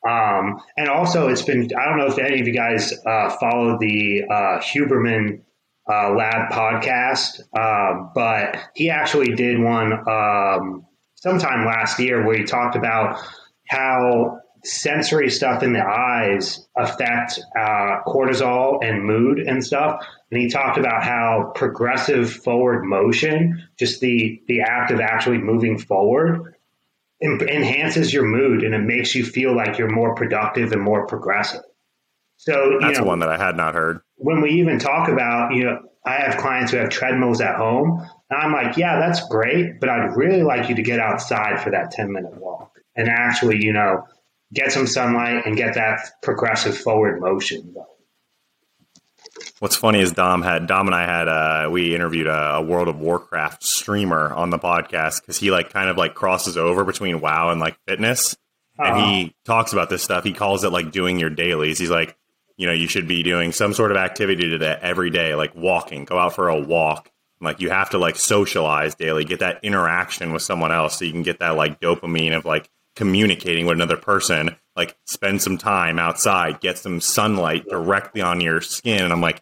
Um, and also, it's been, I don't know if any of you guys uh, follow the uh, Huberman uh, Lab podcast, um, but he actually did one um, sometime last year where he talked about how sensory stuff in the eyes affect uh, cortisol and mood and stuff. And he talked about how progressive forward motion, just the the act of actually moving forward, enhances your mood and it makes you feel like you're more productive and more progressive. So that's know, one that I had not heard. When we even talk about, you know, I have clients who have treadmills at home, and I'm like, yeah, that's great, but I'd really like you to get outside for that 10 minute walk and actually, you know, get some sunlight and get that progressive forward motion going. What's funny is Dom had Dom and I had uh, we interviewed a, a, World of Warcraft streamer on the podcast because he like kind of like crosses over between WoW and like fitness, uh-huh. and he uh-huh. talks about this stuff. He calls it like doing your dailies. He's like, you know, you should be doing some sort of activity today every day, like walking, go out for a walk. Like you have to like socialize daily, get that interaction with someone else, so you can get that like dopamine of like communicating with another person, like spend some time outside, get some sunlight directly on your skin. And I'm like,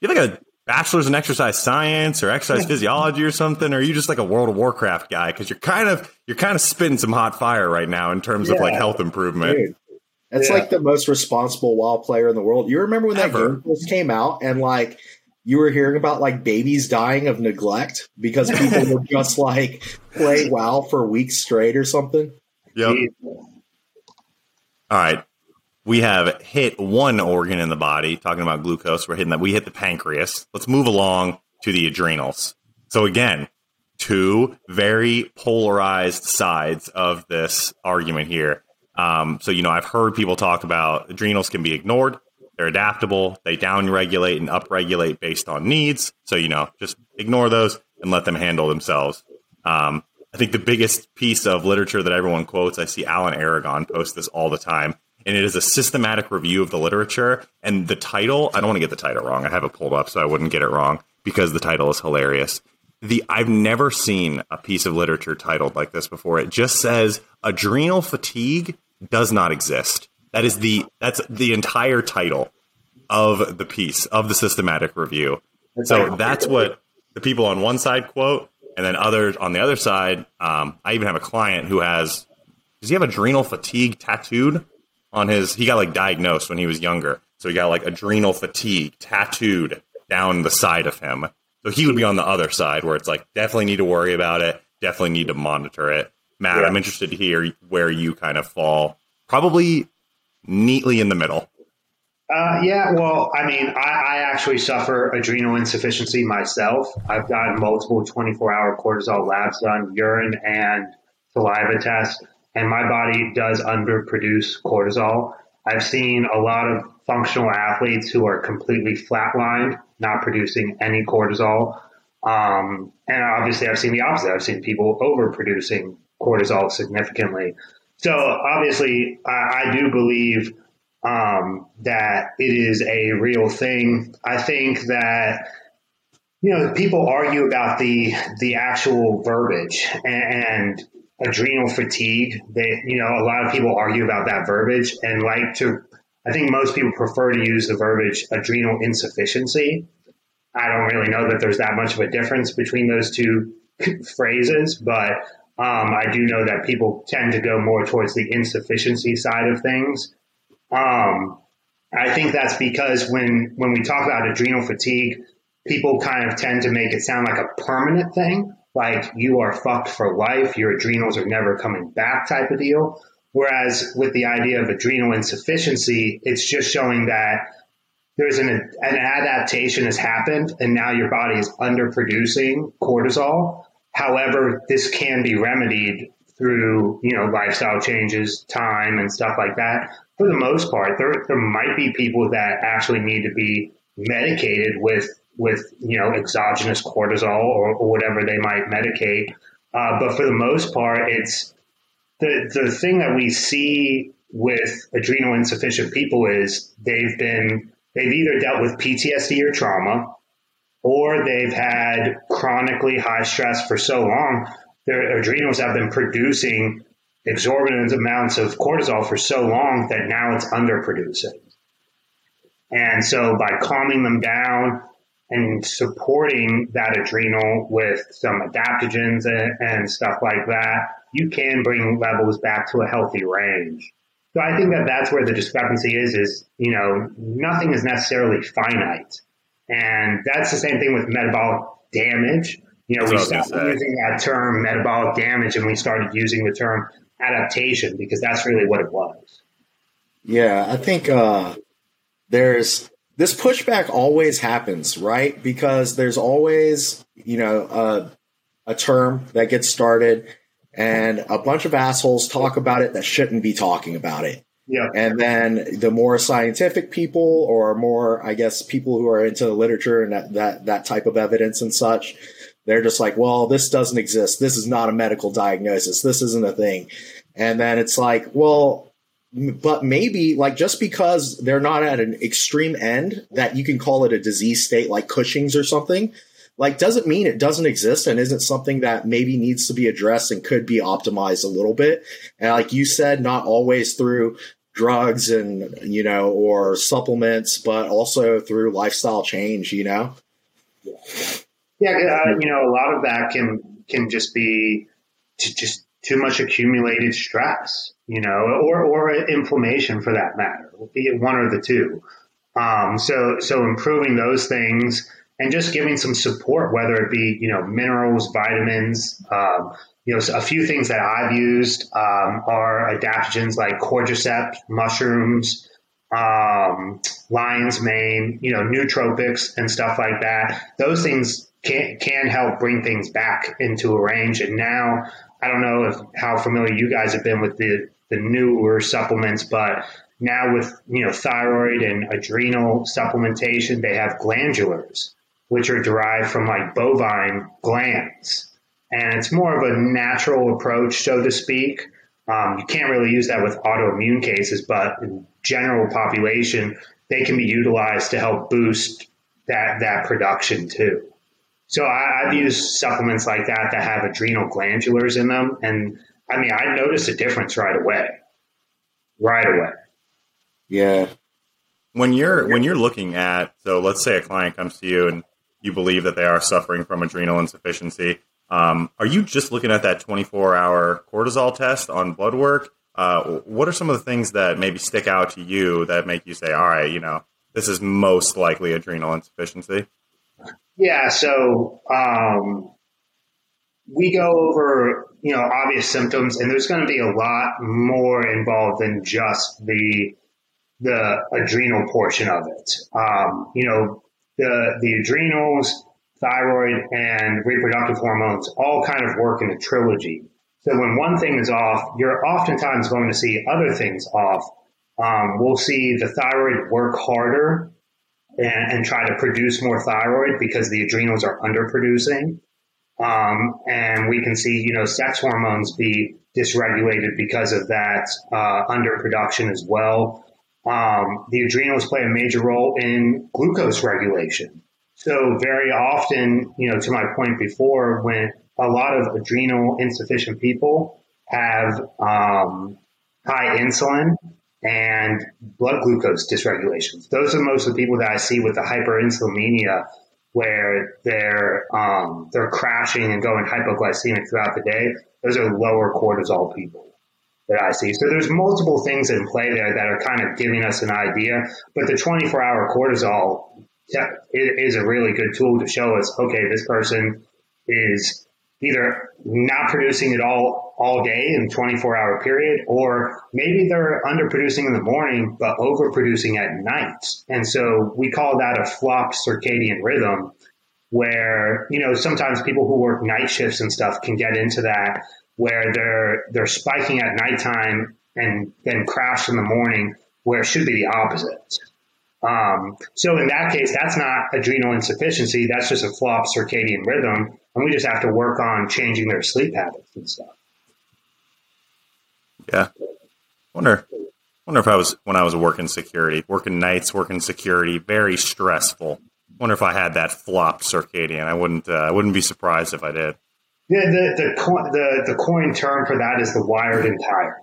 you have like a bachelor's in exercise science or exercise physiology or something, or are you just like a World of Warcraft guy? Because you're kind of you're kind of spitting some hot fire right now in terms yeah. of like health improvement. Dude. It's yeah. like the most responsible WoW player in the world. You remember when that Ever. game first came out and like you were hearing about like babies dying of neglect because people would just like play WoW for weeks straight or something? Yep. All right. We have hit one organ in the body, talking about glucose. We're hitting that. We hit the pancreas. Let's move along to the adrenals. So, again, two very polarized sides of this argument here. Um, so, you know, I've heard people talk about adrenals can be ignored. They're adaptable. They downregulate and upregulate based on needs. So, you know, just ignore those and let them handle themselves. Um, I think the biggest piece of literature that everyone quotes, I see Alan Aragon post this all the time, and it is a systematic review of the literature. And the title, I don't want to get the title wrong. I have it pulled up so I wouldn't get it wrong because the title is hilarious. The I've never seen a piece of literature titled like this before. It just says adrenal fatigue does not exist. That is the that's the entire title of the piece of the systematic review. So that's what the people on one side quote, and then others on the other side, um, I even have a client who has does he have adrenal fatigue tattooed on his? He got like diagnosed when he was younger, so he got like adrenal fatigue tattooed down the side of him. So he would be on the other side where it's like definitely need to worry about it, definitely need to monitor it. Matt, yeah. I'm interested to hear where you kind of fall. Probably neatly in the middle. Uh, yeah, well, I mean, I, I, actually suffer adrenal insufficiency myself. I've gotten multiple 24 hour cortisol labs done, urine and saliva tests, and my body does underproduce cortisol. I've seen a lot of functional athletes who are completely flatlined, not producing any cortisol. Um, and obviously, I've seen the opposite. I've seen people overproducing cortisol significantly. So, obviously, I, I do believe um, that it is a real thing. I think that you know people argue about the the actual verbiage and, and adrenal fatigue. They you know a lot of people argue about that verbiage and like to. I think most people prefer to use the verbiage adrenal insufficiency. I don't really know that there's that much of a difference between those two phrases, but um, I do know that people tend to go more towards the insufficiency side of things. Um, I think that's because when when we talk about adrenal fatigue, people kind of tend to make it sound like a permanent thing, like you are fucked for life, your adrenals are never coming back type of deal. Whereas with the idea of adrenal insufficiency, it's just showing that there's an, an adaptation has happened and now your body is underproducing cortisol. However, this can be remedied through, you know, lifestyle changes, time and stuff like that for the most part, there there might be people that actually need to be medicated with with you know exogenous cortisol or, or whatever they might medicate. Uh, but for the most part, it's the the thing that we see with adrenal insufficient people is they've been they've either dealt with PTSD or trauma, or they've had chronically high stress for so long their adrenals have been producing exorbitant amounts of cortisol for so long that now it's underproducing. And so by calming them down and supporting that adrenal with some adaptogens and, and stuff like that, you can bring levels back to a healthy range. So I think that that's where the discrepancy is. Is you know nothing is necessarily finite, and that's the same thing with metabolic damage. You know, That's we what I was stopped using that term metabolic damage, and we started using the term adaptation because that's really what it was. Yeah, I think uh, there's this pushback always happens, right? Because there's always, you know, uh, a term that gets started and a bunch of assholes talk about it that shouldn't be talking about it. Yeah. And then the more scientific people or more, I guess, people who are into the literature and that, that, that type of evidence and such, they're just like, well, this doesn't exist. This is not a medical diagnosis. This isn't a thing. And then it's like, well, but maybe like just because they're not at an extreme end that you can call it a disease state like Cushing's or something, like doesn't mean it doesn't exist and isn't something that maybe needs to be addressed and could be optimized a little bit. And like you said, not always through drugs and you know or supplements, but also through lifestyle change. You know. Yeah, uh, you know, a lot of that can can just be t- just too much accumulated stress, you know, or or inflammation for that matter, be it one or the two. Um, so so improving those things and just giving some support, whether it be you know minerals, vitamins. Um, you know, a few things that I've used um, are adaptogens like cordyceps, mushrooms, um, lion's mane, you know, nootropics and stuff like that. Those things can can help bring things back into a range. And now I don't know if how familiar you guys have been with the the newer supplements, but now with you know thyroid and adrenal supplementation, they have glandulars, which are derived from like bovine glands, and it's more of a natural approach, so to speak. Um, you can't really use that with autoimmune cases, but in general population, they can be utilized to help boost that that production too. So I, I've used supplements like that that have adrenal glandulars in them, and I mean I noticed a difference right away, right away. Yeah. when you're when you're looking at so let's say a client comes to you and you believe that they are suffering from adrenal insufficiency. Um, are you just looking at that 24 hour cortisol test on blood work? Uh, what are some of the things that maybe stick out to you that make you say all right you know this is most likely adrenal insufficiency Yeah, so um, we go over, you know, obvious symptoms, and there's going to be a lot more involved than just the the adrenal portion of it. Um, you know, the the adrenals, thyroid, and reproductive hormones all kind of work in a trilogy. So when one thing is off, you're oftentimes going to see other things off. Um, we'll see the thyroid work harder and, and try to produce more thyroid because the adrenals are underproducing. Um, and we can see, you know, sex hormones be dysregulated because of that uh, underproduction as well. Um, the adrenals play a major role in glucose regulation. So very often, you know, to my point before, when a lot of adrenal insufficient people have um, high insulin and blood glucose dysregulations. Those are most of the people that I see with the hyperinsulinemia, where they're um, they're crashing and going hypoglycemic throughout the day. Those are lower cortisol people that I see. So there's multiple things in play there that are kind of giving us an idea. But the 24 hour cortisol yeah, is a really good tool to show us, okay, this person is either not producing it all all day in 24 hour period or maybe they're underproducing in the morning but overproducing at night and so we call that a flopped circadian rhythm where you know sometimes people who work night shifts and stuff can get into that where they're they're spiking at nighttime and then crash in the morning where it should be the opposite. Um, so in that case, that's not adrenal insufficiency. That's just a flop circadian rhythm, and we just have to work on changing their sleep habits and stuff. yeah. Wonder wonder if i was when i was working security working nights working security very stressful. Wonder if i had that flopped circadian. I wouldn't uh, i wouldn't be surprised if i did The the the, co- the the coin term for that is the wired and tired.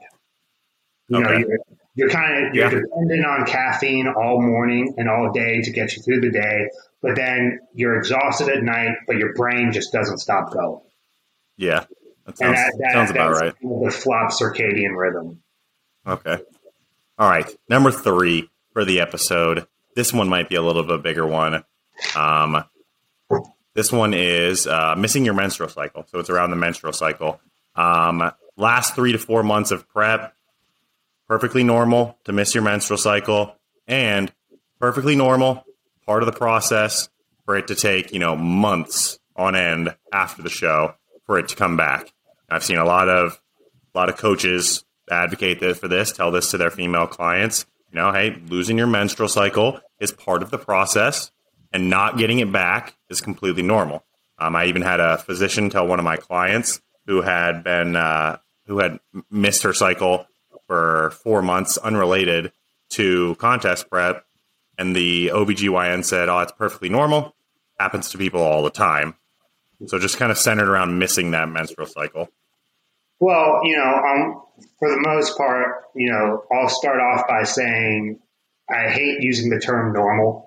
You know, you're, you're kind of you're Yeah. dependent on caffeine all morning and all day to get you through the day, but then you're exhausted at night, but your brain just doesn't stop going. yeah that sounds, that, that, sounds about right the flop circadian rhythm. okay All right, number three for the episode. This one might be a little bit bigger one. Um, this one is uh, missing your menstrual cycle. So it's around the menstrual cycle. Um, last three to four months of prep, perfectly normal to miss your menstrual cycle, and perfectly normal part of the process for it to take you know months on end after the show for it to come back. I've seen a lot of a lot of coaches advocate this for this, tell this to their female clients. You know, hey, losing your menstrual cycle is part of the process, and not getting it back is completely normal. Um, I even had a physician tell one of my clients who had been uh, who had missed her cycle for four months, unrelated to contest prep, and the OBGYN said, "Oh, it's perfectly normal. Happens to people all the time." So just kind of centered around missing that menstrual cycle. Well, you know, um, for the most part, you know, I'll start off by saying I hate using the term normal.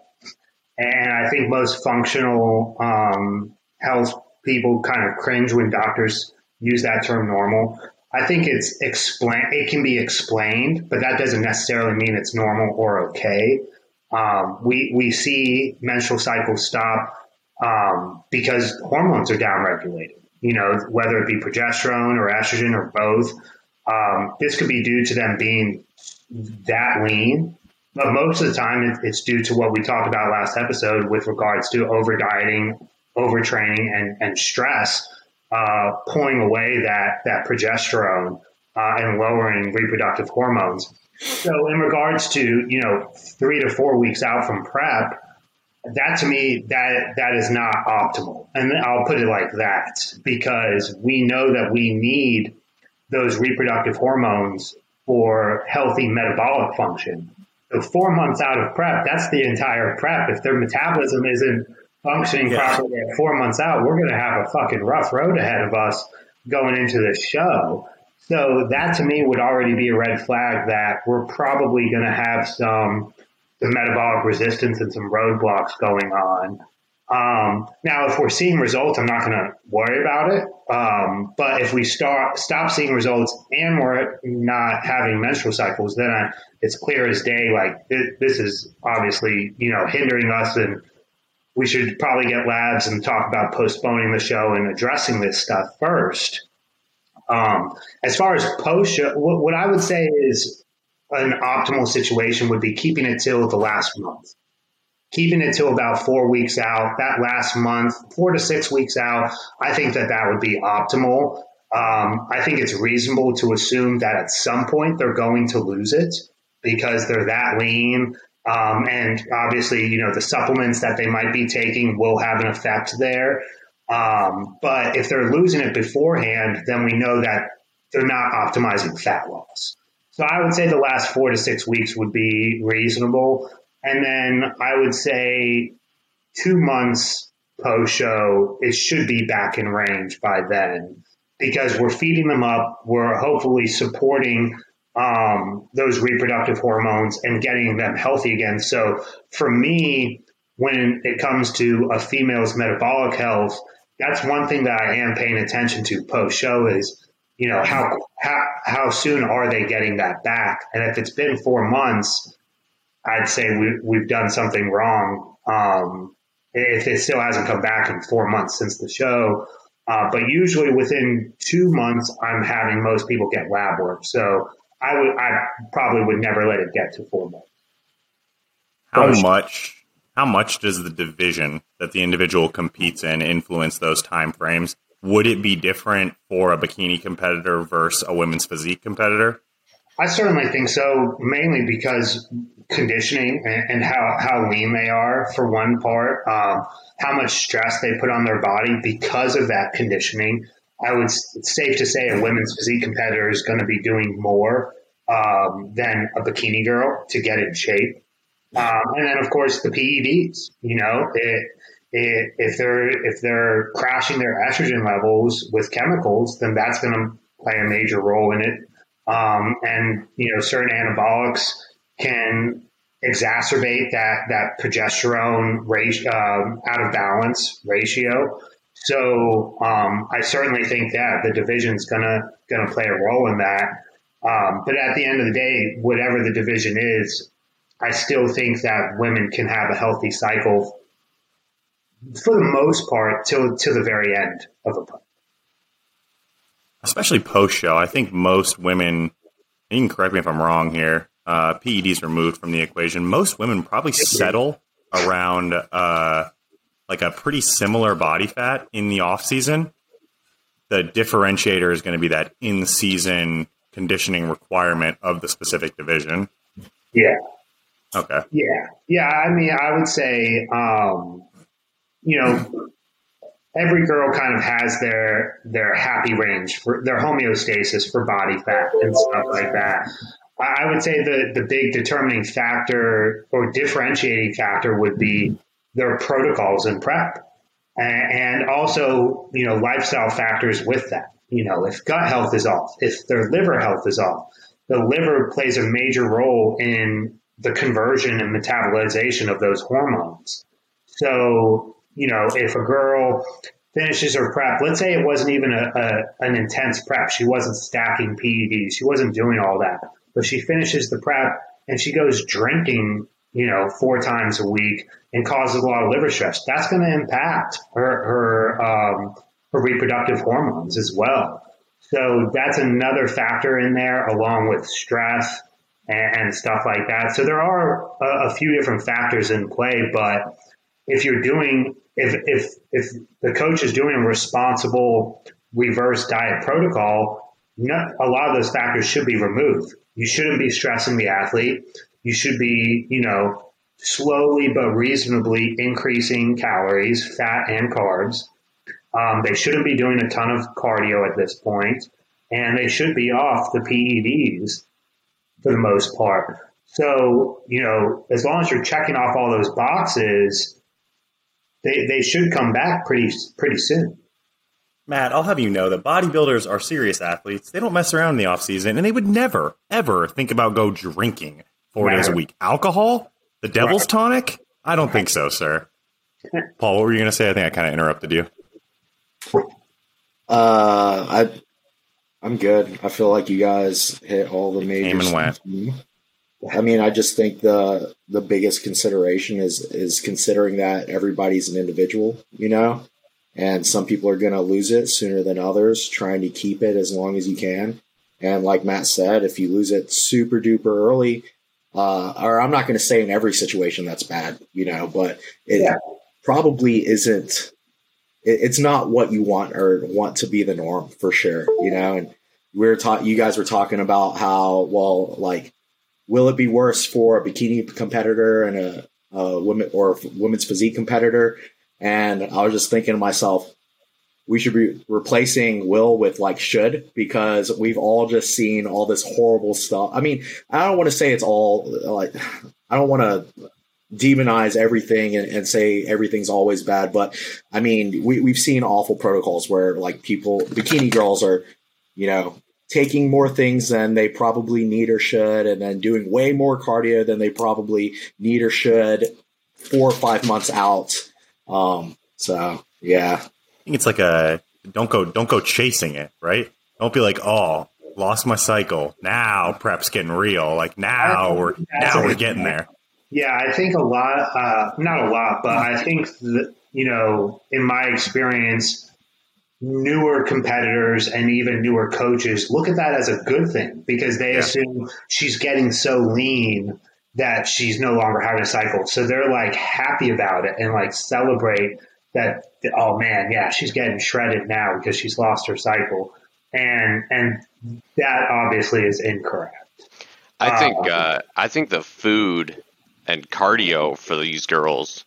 And I think most functional um, health people kind of cringe when doctors use that term normal. I think it's explain. It can be explained, but that doesn't necessarily mean it's normal or okay. Um, we we see menstrual cycles stop um, because hormones are downregulated. You know, whether it be progesterone or estrogen or both. Um, this could be due to them being that lean, but most of the time it's due to what we talked about last episode with regards to over dieting, overtraining, and, and stress, uh, pulling away that that progesterone uh, and lowering reproductive hormones. So, in regards to you know three to four weeks out from prep, that to me that that is not optimal, and I'll put it like that because we know that we need those reproductive hormones for healthy metabolic function. So four months out of prep, that's the entire prep. If their metabolism isn't functioning yeah. properly at four months out, we're going to have a fucking rough road ahead of us going into the show. So that to me would already be a red flag that we're probably going to have some, some metabolic resistance and some roadblocks going on. Um, now, if we're seeing results, I'm not going to worry about it. Um, but if we start stop seeing results and we're not having menstrual cycles, then I, it's clear as day. Like this, this is obviously you know hindering us, and we should probably get labs and talk about postponing the show and addressing this stuff first. Um, as far as post show, what, what I would say is an optimal situation would be keeping it till the last month keeping it till about four weeks out, that last month, four to six weeks out, I think that that would be optimal. Um, I think it's reasonable to assume that at some point they're going to lose it because they're that lean. Um, and obviously, you know, the supplements that they might be taking will have an effect there. Um, but if they're losing it beforehand, then we know that they're not optimizing fat loss. So I would say the last four to six weeks would be reasonable. And then I would say two months post show, it should be back in range by then because we're feeding them up. We're hopefully supporting um, those reproductive hormones and getting them healthy again. So for me, when it comes to a female's metabolic health, that's one thing that I am paying attention to post show is, you know, how, how, how soon are they getting that back? And if it's been four months, I'd say we, we've done something wrong. Um, if it still hasn't come back in four months since the show, uh, but usually within two months, I'm having most people get lab work. So I would, I probably would never let it get to four months. How much? How much does the division that the individual competes in influence those time frames? Would it be different for a bikini competitor versus a women's physique competitor? I certainly think so, mainly because conditioning and, how, how lean they are for one part, um, how much stress they put on their body because of that conditioning. I would it's safe to say a women's physique competitor is going to be doing more um, than a bikini girl to get in shape. Um, and then of course the PEDs, you know, it, it, if they're if they're crashing their estrogen levels with chemicals, then that's going to play a major role in it. Um, and you know, certain anabolics can exacerbate that that progesterone ratio, um, out of balance ratio. So um, I certainly think that the division's gonna gonna play a role in that. Um, but at the end of the day, whatever the division is, I still think that women can have a healthy cycle for the most part till to the very end of a especially post show. I think most women, you can correct me if I'm wrong here, uh, PEDs removed from the equation. Most women probably settle around uh, like a pretty similar body fat in the off season. The differentiator is going to be that in season conditioning requirement of the specific division. Yeah. Okay. Yeah. Yeah. I mean, I would say, um, you know, every girl kind of has their their happy range for their homeostasis for body fat and stuff like that. I would say the the big determining factor or differentiating factor would be their protocols and prep, and also you know lifestyle factors with that. You know, if gut health is off, if their liver health is off, the liver plays a major role in the conversion and metabolization of those hormones. So you know, if a girl finishes her prep, let's say it wasn't even a, a, an intense prep, she wasn't stacking PEDs, she wasn't doing all that, but she finishes the prep and she goes drinking, you know, four times a week and causes a lot of liver stress. That's going to impact her her um, her reproductive hormones as well. So that's another factor in there, along with stress and, and stuff like that. So there are a, a few different factors in play, but if you're doing if if if the coach is doing a responsible reverse diet protocol, not, a lot of those factors should be removed. You shouldn't be stressing the athlete. You should be, you know, slowly but reasonably increasing calories, fat and carbs. Um, they shouldn't be doing a ton of cardio at this point, and they should be off the PEDs for the most part. So, you know, as long as you're checking off all those boxes, they, they should come back pretty pretty soon. Matt, I'll have you know that bodybuilders are serious athletes. They don't mess around in the off season, and they would never, ever think about go drinking four right. days a week. Alcohol, the devil's right. tonic? I don't think so, sir. Paul, what were you going to say? I think I kind of interrupted you. Uh, I, I'm good. I feel like you guys hit all the major. Came and went. I mean, I just think the the biggest consideration is is considering that everybody's an individual, you know, and some people are going to lose it sooner than others. Trying to keep it as long as you can, and like Matt said, if you lose it super duper early, uh, or I'm not going to say in every situation that's bad, you know, but it yeah. probably isn't. It, it's not what you want or want to be the norm for sure, you know, and we are taught. You guys were talking about how well, like will it be worse for a bikini competitor and a, a or a women's physique competitor? And I was just thinking to myself, we should be replacing will with like should because we've all just seen all this horrible stuff. I mean, I don't want to say it's all like I don't want to demonize everything and, and, say everything's always bad, but I mean, we, we've seen awful protocols where like people, bikini girls are, you know, taking more things than they probably need or should, and then doing way more cardio than they probably need or should four or five months out. Um, so yeah, I think it's like a don't go don't go chasing it, right? Don't be like, oh, lost my cycle. Now prep's getting real. Like now we're now we're getting there. Yeah, I think a lot, uh, not a lot, but I think that, you know, in my experience, newer competitors and even newer coaches look at that as a good thing because they yeah. assume she's getting so lean that she's no longer having a cycle. So they're like happy about it and like celebrate that oh man, yeah, she's getting shredded now because she's lost her cycle. And and that obviously is incorrect. I think uh, uh, I think the food and cardio for these girls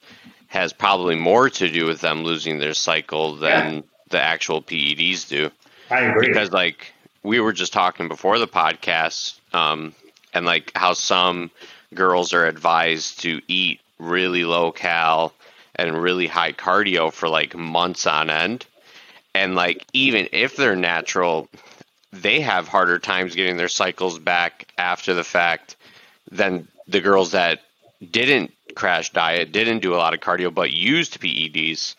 has probably more to do with them losing their cycle than yeah the actual PEDs do. I agree. Because like we were just talking before the podcast, um, and like how some girls are advised to eat really low cal and really high cardio for like months on end. And like even if they're natural, they have harder times getting their cycles back after the fact than the girls that didn't crash diet, didn't do a lot of cardio, but used PEDs.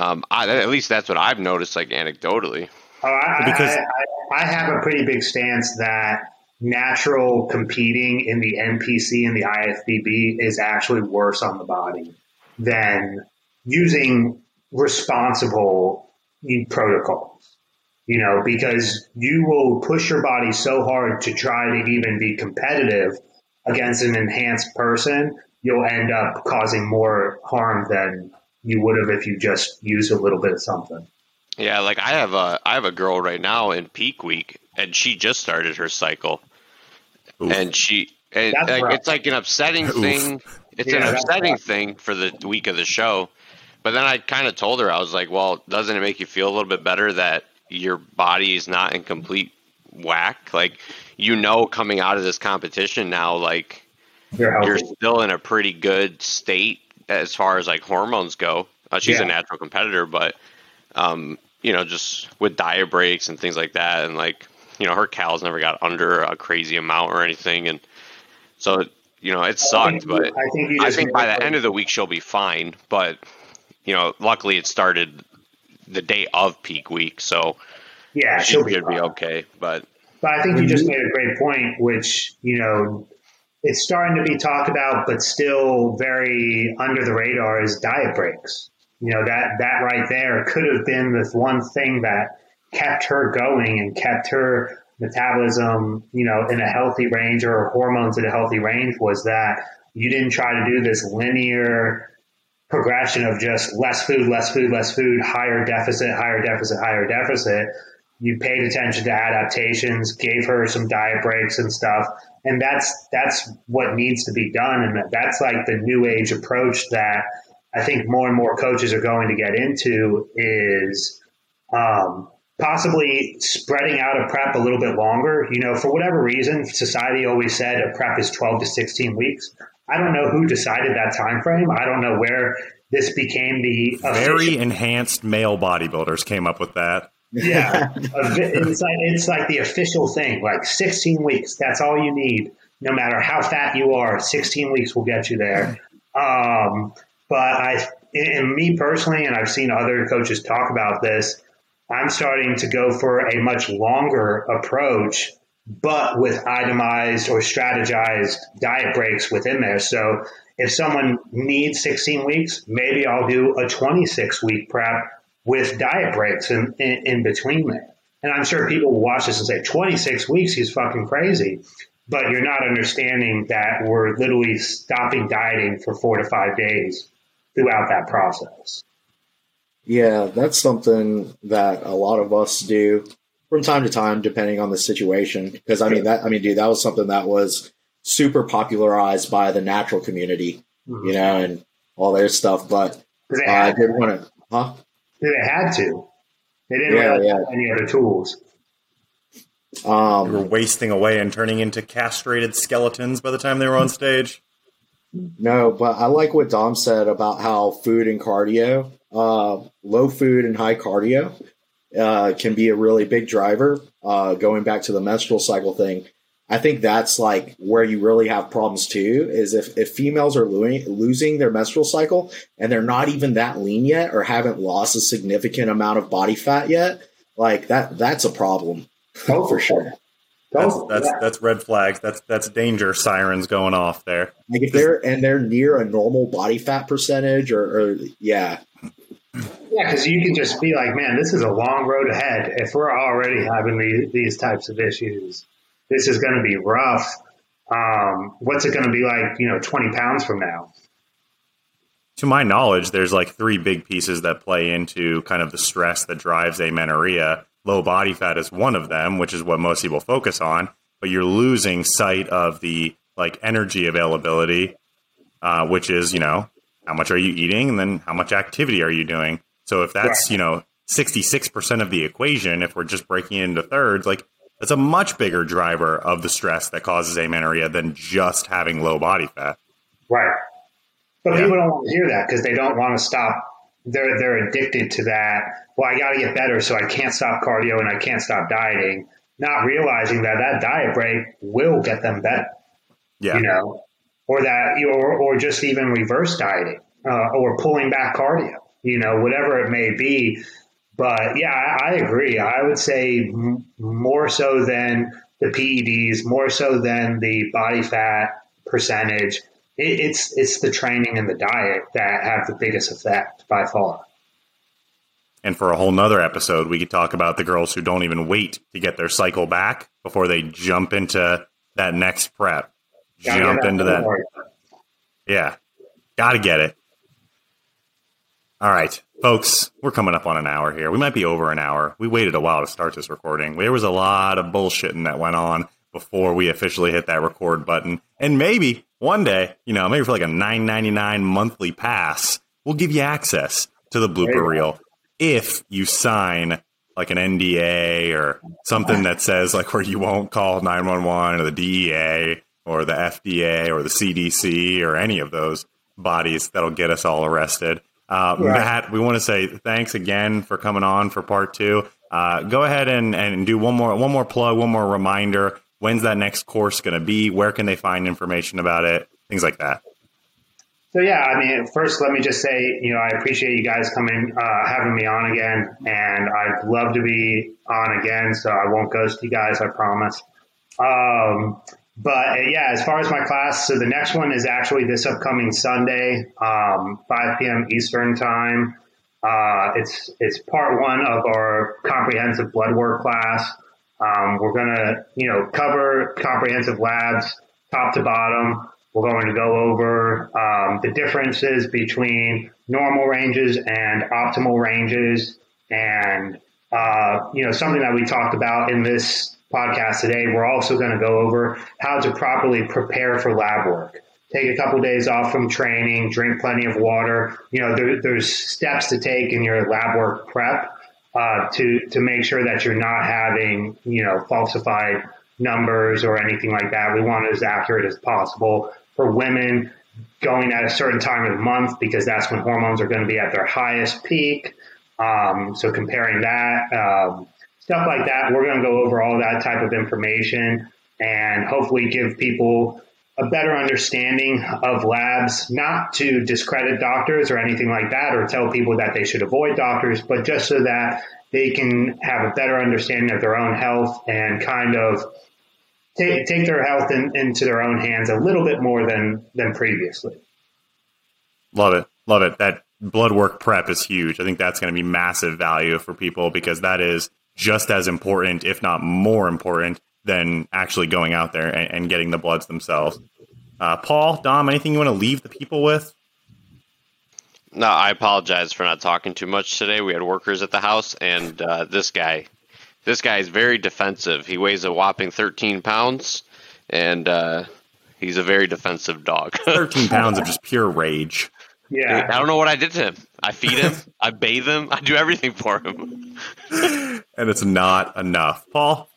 Um, I, at least that's what I've noticed, like anecdotally. Oh, I, because I, I, I, have a pretty big stance that natural competing in the NPC and the IFBB is actually worse on the body than using responsible protocols. You know, because you will push your body so hard to try to even be competitive against an enhanced person, you'll end up causing more harm than you would have if you just use a little bit of something. Yeah, like I have a I have a girl right now in peak week, and she just started her cycle, Oof. and she and like, it's like an upsetting Oof. thing. It's yeah, an upsetting thing for the week of the show. But then I kind of told her I was like, well, doesn't it make you feel a little bit better that your body is not in complete whack? Like you know, coming out of this competition now, like you're, you're still in a pretty good state as far as like hormones go. Uh, she's yeah. a natural competitor, but um, you know, just with diet breaks and things like that, and like you know, her cals never got under a crazy amount or anything, and so you know, it sucked. but I think, I think by the end of the week she'll be fine. But you know, luckily it started the day of peak week, so yeah, she should be, be okay. But but I think you just made a great point, which you know it's starting to be talked about, but still very under the radar is diet breaks. You know, that, that right there could have been this one thing that kept her going and kept her metabolism, you know, in a healthy range or hormones in a healthy range was that you didn't try to do this linear progression of just less food, less food, less food, higher deficit, higher deficit, higher deficit. You paid attention to adaptations, gave her some diet breaks and stuff. And that's, that's what needs to be done. And that's like the new age approach that I think more and more coaches are going to get into is um, possibly spreading out a prep a little bit longer. You know, for whatever reason, society always said a prep is 12 to 16 weeks. I don't know who decided that time frame. I don't know where this became the very enhanced male bodybuilders came up with that. Yeah, it's like it's like the official thing. Like 16 weeks, that's all you need. No matter how fat you are, 16 weeks will get you there. Um, but I, and me personally, and I've seen other coaches talk about this, I'm starting to go for a much longer approach, but with itemized or strategized diet breaks within there. So if someone needs 16 weeks, maybe I'll do a 26 week prep with diet breaks in, in, in between there. And I'm sure people will watch this and say, 26 weeks, he's fucking crazy. But you're not understanding that we're literally stopping dieting for four to five days throughout that process. Yeah, that's something that a lot of us do from time to time, depending on the situation. Because I mean, that I mean, dude, that was something that was super popularized by the natural community, mm-hmm. you know, and all their stuff. But uh, I did want to, huh? They had to. They didn't yeah, really yeah. have any other tools. Um, they were wasting away and turning into castrated skeletons by the time they were on stage. No, but I like what Dom said about how food and cardio, uh, low food and high cardio, uh, can be a really big driver. Uh, going back to the menstrual cycle thing, I think that's like where you really have problems too. Is if, if females are lo- losing their menstrual cycle and they're not even that lean yet or haven't lost a significant amount of body fat yet, like that that's a problem oh, for sure. That's oh, that's, yeah. that's red flags. That's that's danger sirens going off there. Like if they're and they're near a normal body fat percentage, or, or yeah, yeah, because you can just be like, man, this is a long road ahead. If we're already having these, these types of issues, this is going to be rough. Um, what's it going to be like, you know, 20 pounds from now? To my knowledge, there's like three big pieces that play into kind of the stress that drives amenorrhea low body fat is one of them, which is what most people focus on, but you're losing sight of the like energy availability, uh, which is, you know, how much are you eating and then how much activity are you doing? So if that's, you know, 66% of the equation, if we're just breaking it into thirds, like that's a much bigger driver of the stress that causes amenorrhea than just having low body fat. Right. But yeah. people don't want to hear that because they don't want to stop. They're, they're addicted to that well, I got to get better, so I can't stop cardio and I can't stop dieting, not realizing that that diet break will get them better. Yeah. You know, or that, or, or just even reverse dieting uh, or pulling back cardio, you know, whatever it may be. But yeah, I, I agree. I would say more so than the PEDs, more so than the body fat percentage. It, it's it's the training and the diet that have the biggest effect by far. And for a whole nother episode, we could talk about the girls who don't even wait to get their cycle back before they jump into that next prep. Gotta jump into that. Yeah. Got to get it. All right, folks, we're coming up on an hour here. We might be over an hour. We waited a while to start this recording. There was a lot of bullshitting that went on before we officially hit that record button. And maybe one day, you know, maybe for like a nine ninety nine monthly pass, we'll give you access to the blooper reel if you sign like an NDA or something that says like where you won't call 911 or the DEA or the FDA or the CDC or any of those bodies that'll get us all arrested. Uh, Right. Matt, we want to say thanks again for coming on for part two. Uh, go ahead and, and do one more one more plug, one more reminder. When's that next course going to be? Where can they find information about it? Things like that. So yeah, I mean, first let me just say, you know, I appreciate you guys coming, uh, having me on again, and I'd love to be on again. So I won't ghost you guys, I promise. Um, but uh, yeah, as far as my class, so the next one is actually this upcoming Sunday, um, 5 p.m. Eastern time. Uh, it's it's part one of our comprehensive blood work class. Um, we're gonna, you know, cover comprehensive labs top to bottom. We're going to go over um, the differences between normal ranges and optimal ranges, and uh, you know something that we talked about in this podcast today. We're also going to go over how to properly prepare for lab work. Take a couple days off from training, drink plenty of water. You know, there, there's steps to take in your lab work prep uh, to to make sure that you're not having you know falsified numbers or anything like that. We want it as accurate as possible for women going at a certain time of month because that's when hormones are going to be at their highest peak. Um, so comparing that, um, stuff like that, we're going to go over all that type of information and hopefully give people a better understanding of labs, not to discredit doctors or anything like that, or tell people that they should avoid doctors, but just so that they can have a better understanding of their own health and kind of take, take their health in, into their own hands a little bit more than than previously. Love it. Love it. That blood work prep is huge. I think that's going to be massive value for people because that is just as important, if not more important, than actually going out there and, and getting the bloods themselves. Uh, Paul, Dom, anything you want to leave the people with? No, I apologize for not talking too much today. We had workers at the house, and uh, this guy, this guy is very defensive. He weighs a whopping 13 pounds, and uh, he's a very defensive dog. 13 pounds of just pure rage. Yeah. I don't know what I did to him. I feed him, I bathe him, I do everything for him. And it's not enough. Paul?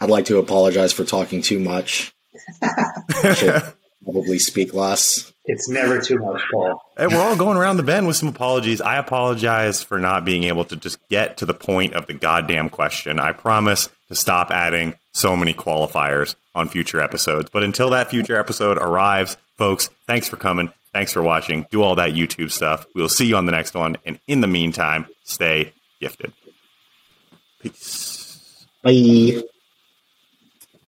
I'd like to apologize for talking too much. Should probably speak less. It's never too much, Paul. Hey, we're all going around the bend with some apologies. I apologize for not being able to just get to the point of the goddamn question. I promise to stop adding so many qualifiers on future episodes. But until that future episode arrives, folks, thanks for coming. Thanks for watching. Do all that YouTube stuff. We'll see you on the next one. And in the meantime, stay gifted. Peace. Bye.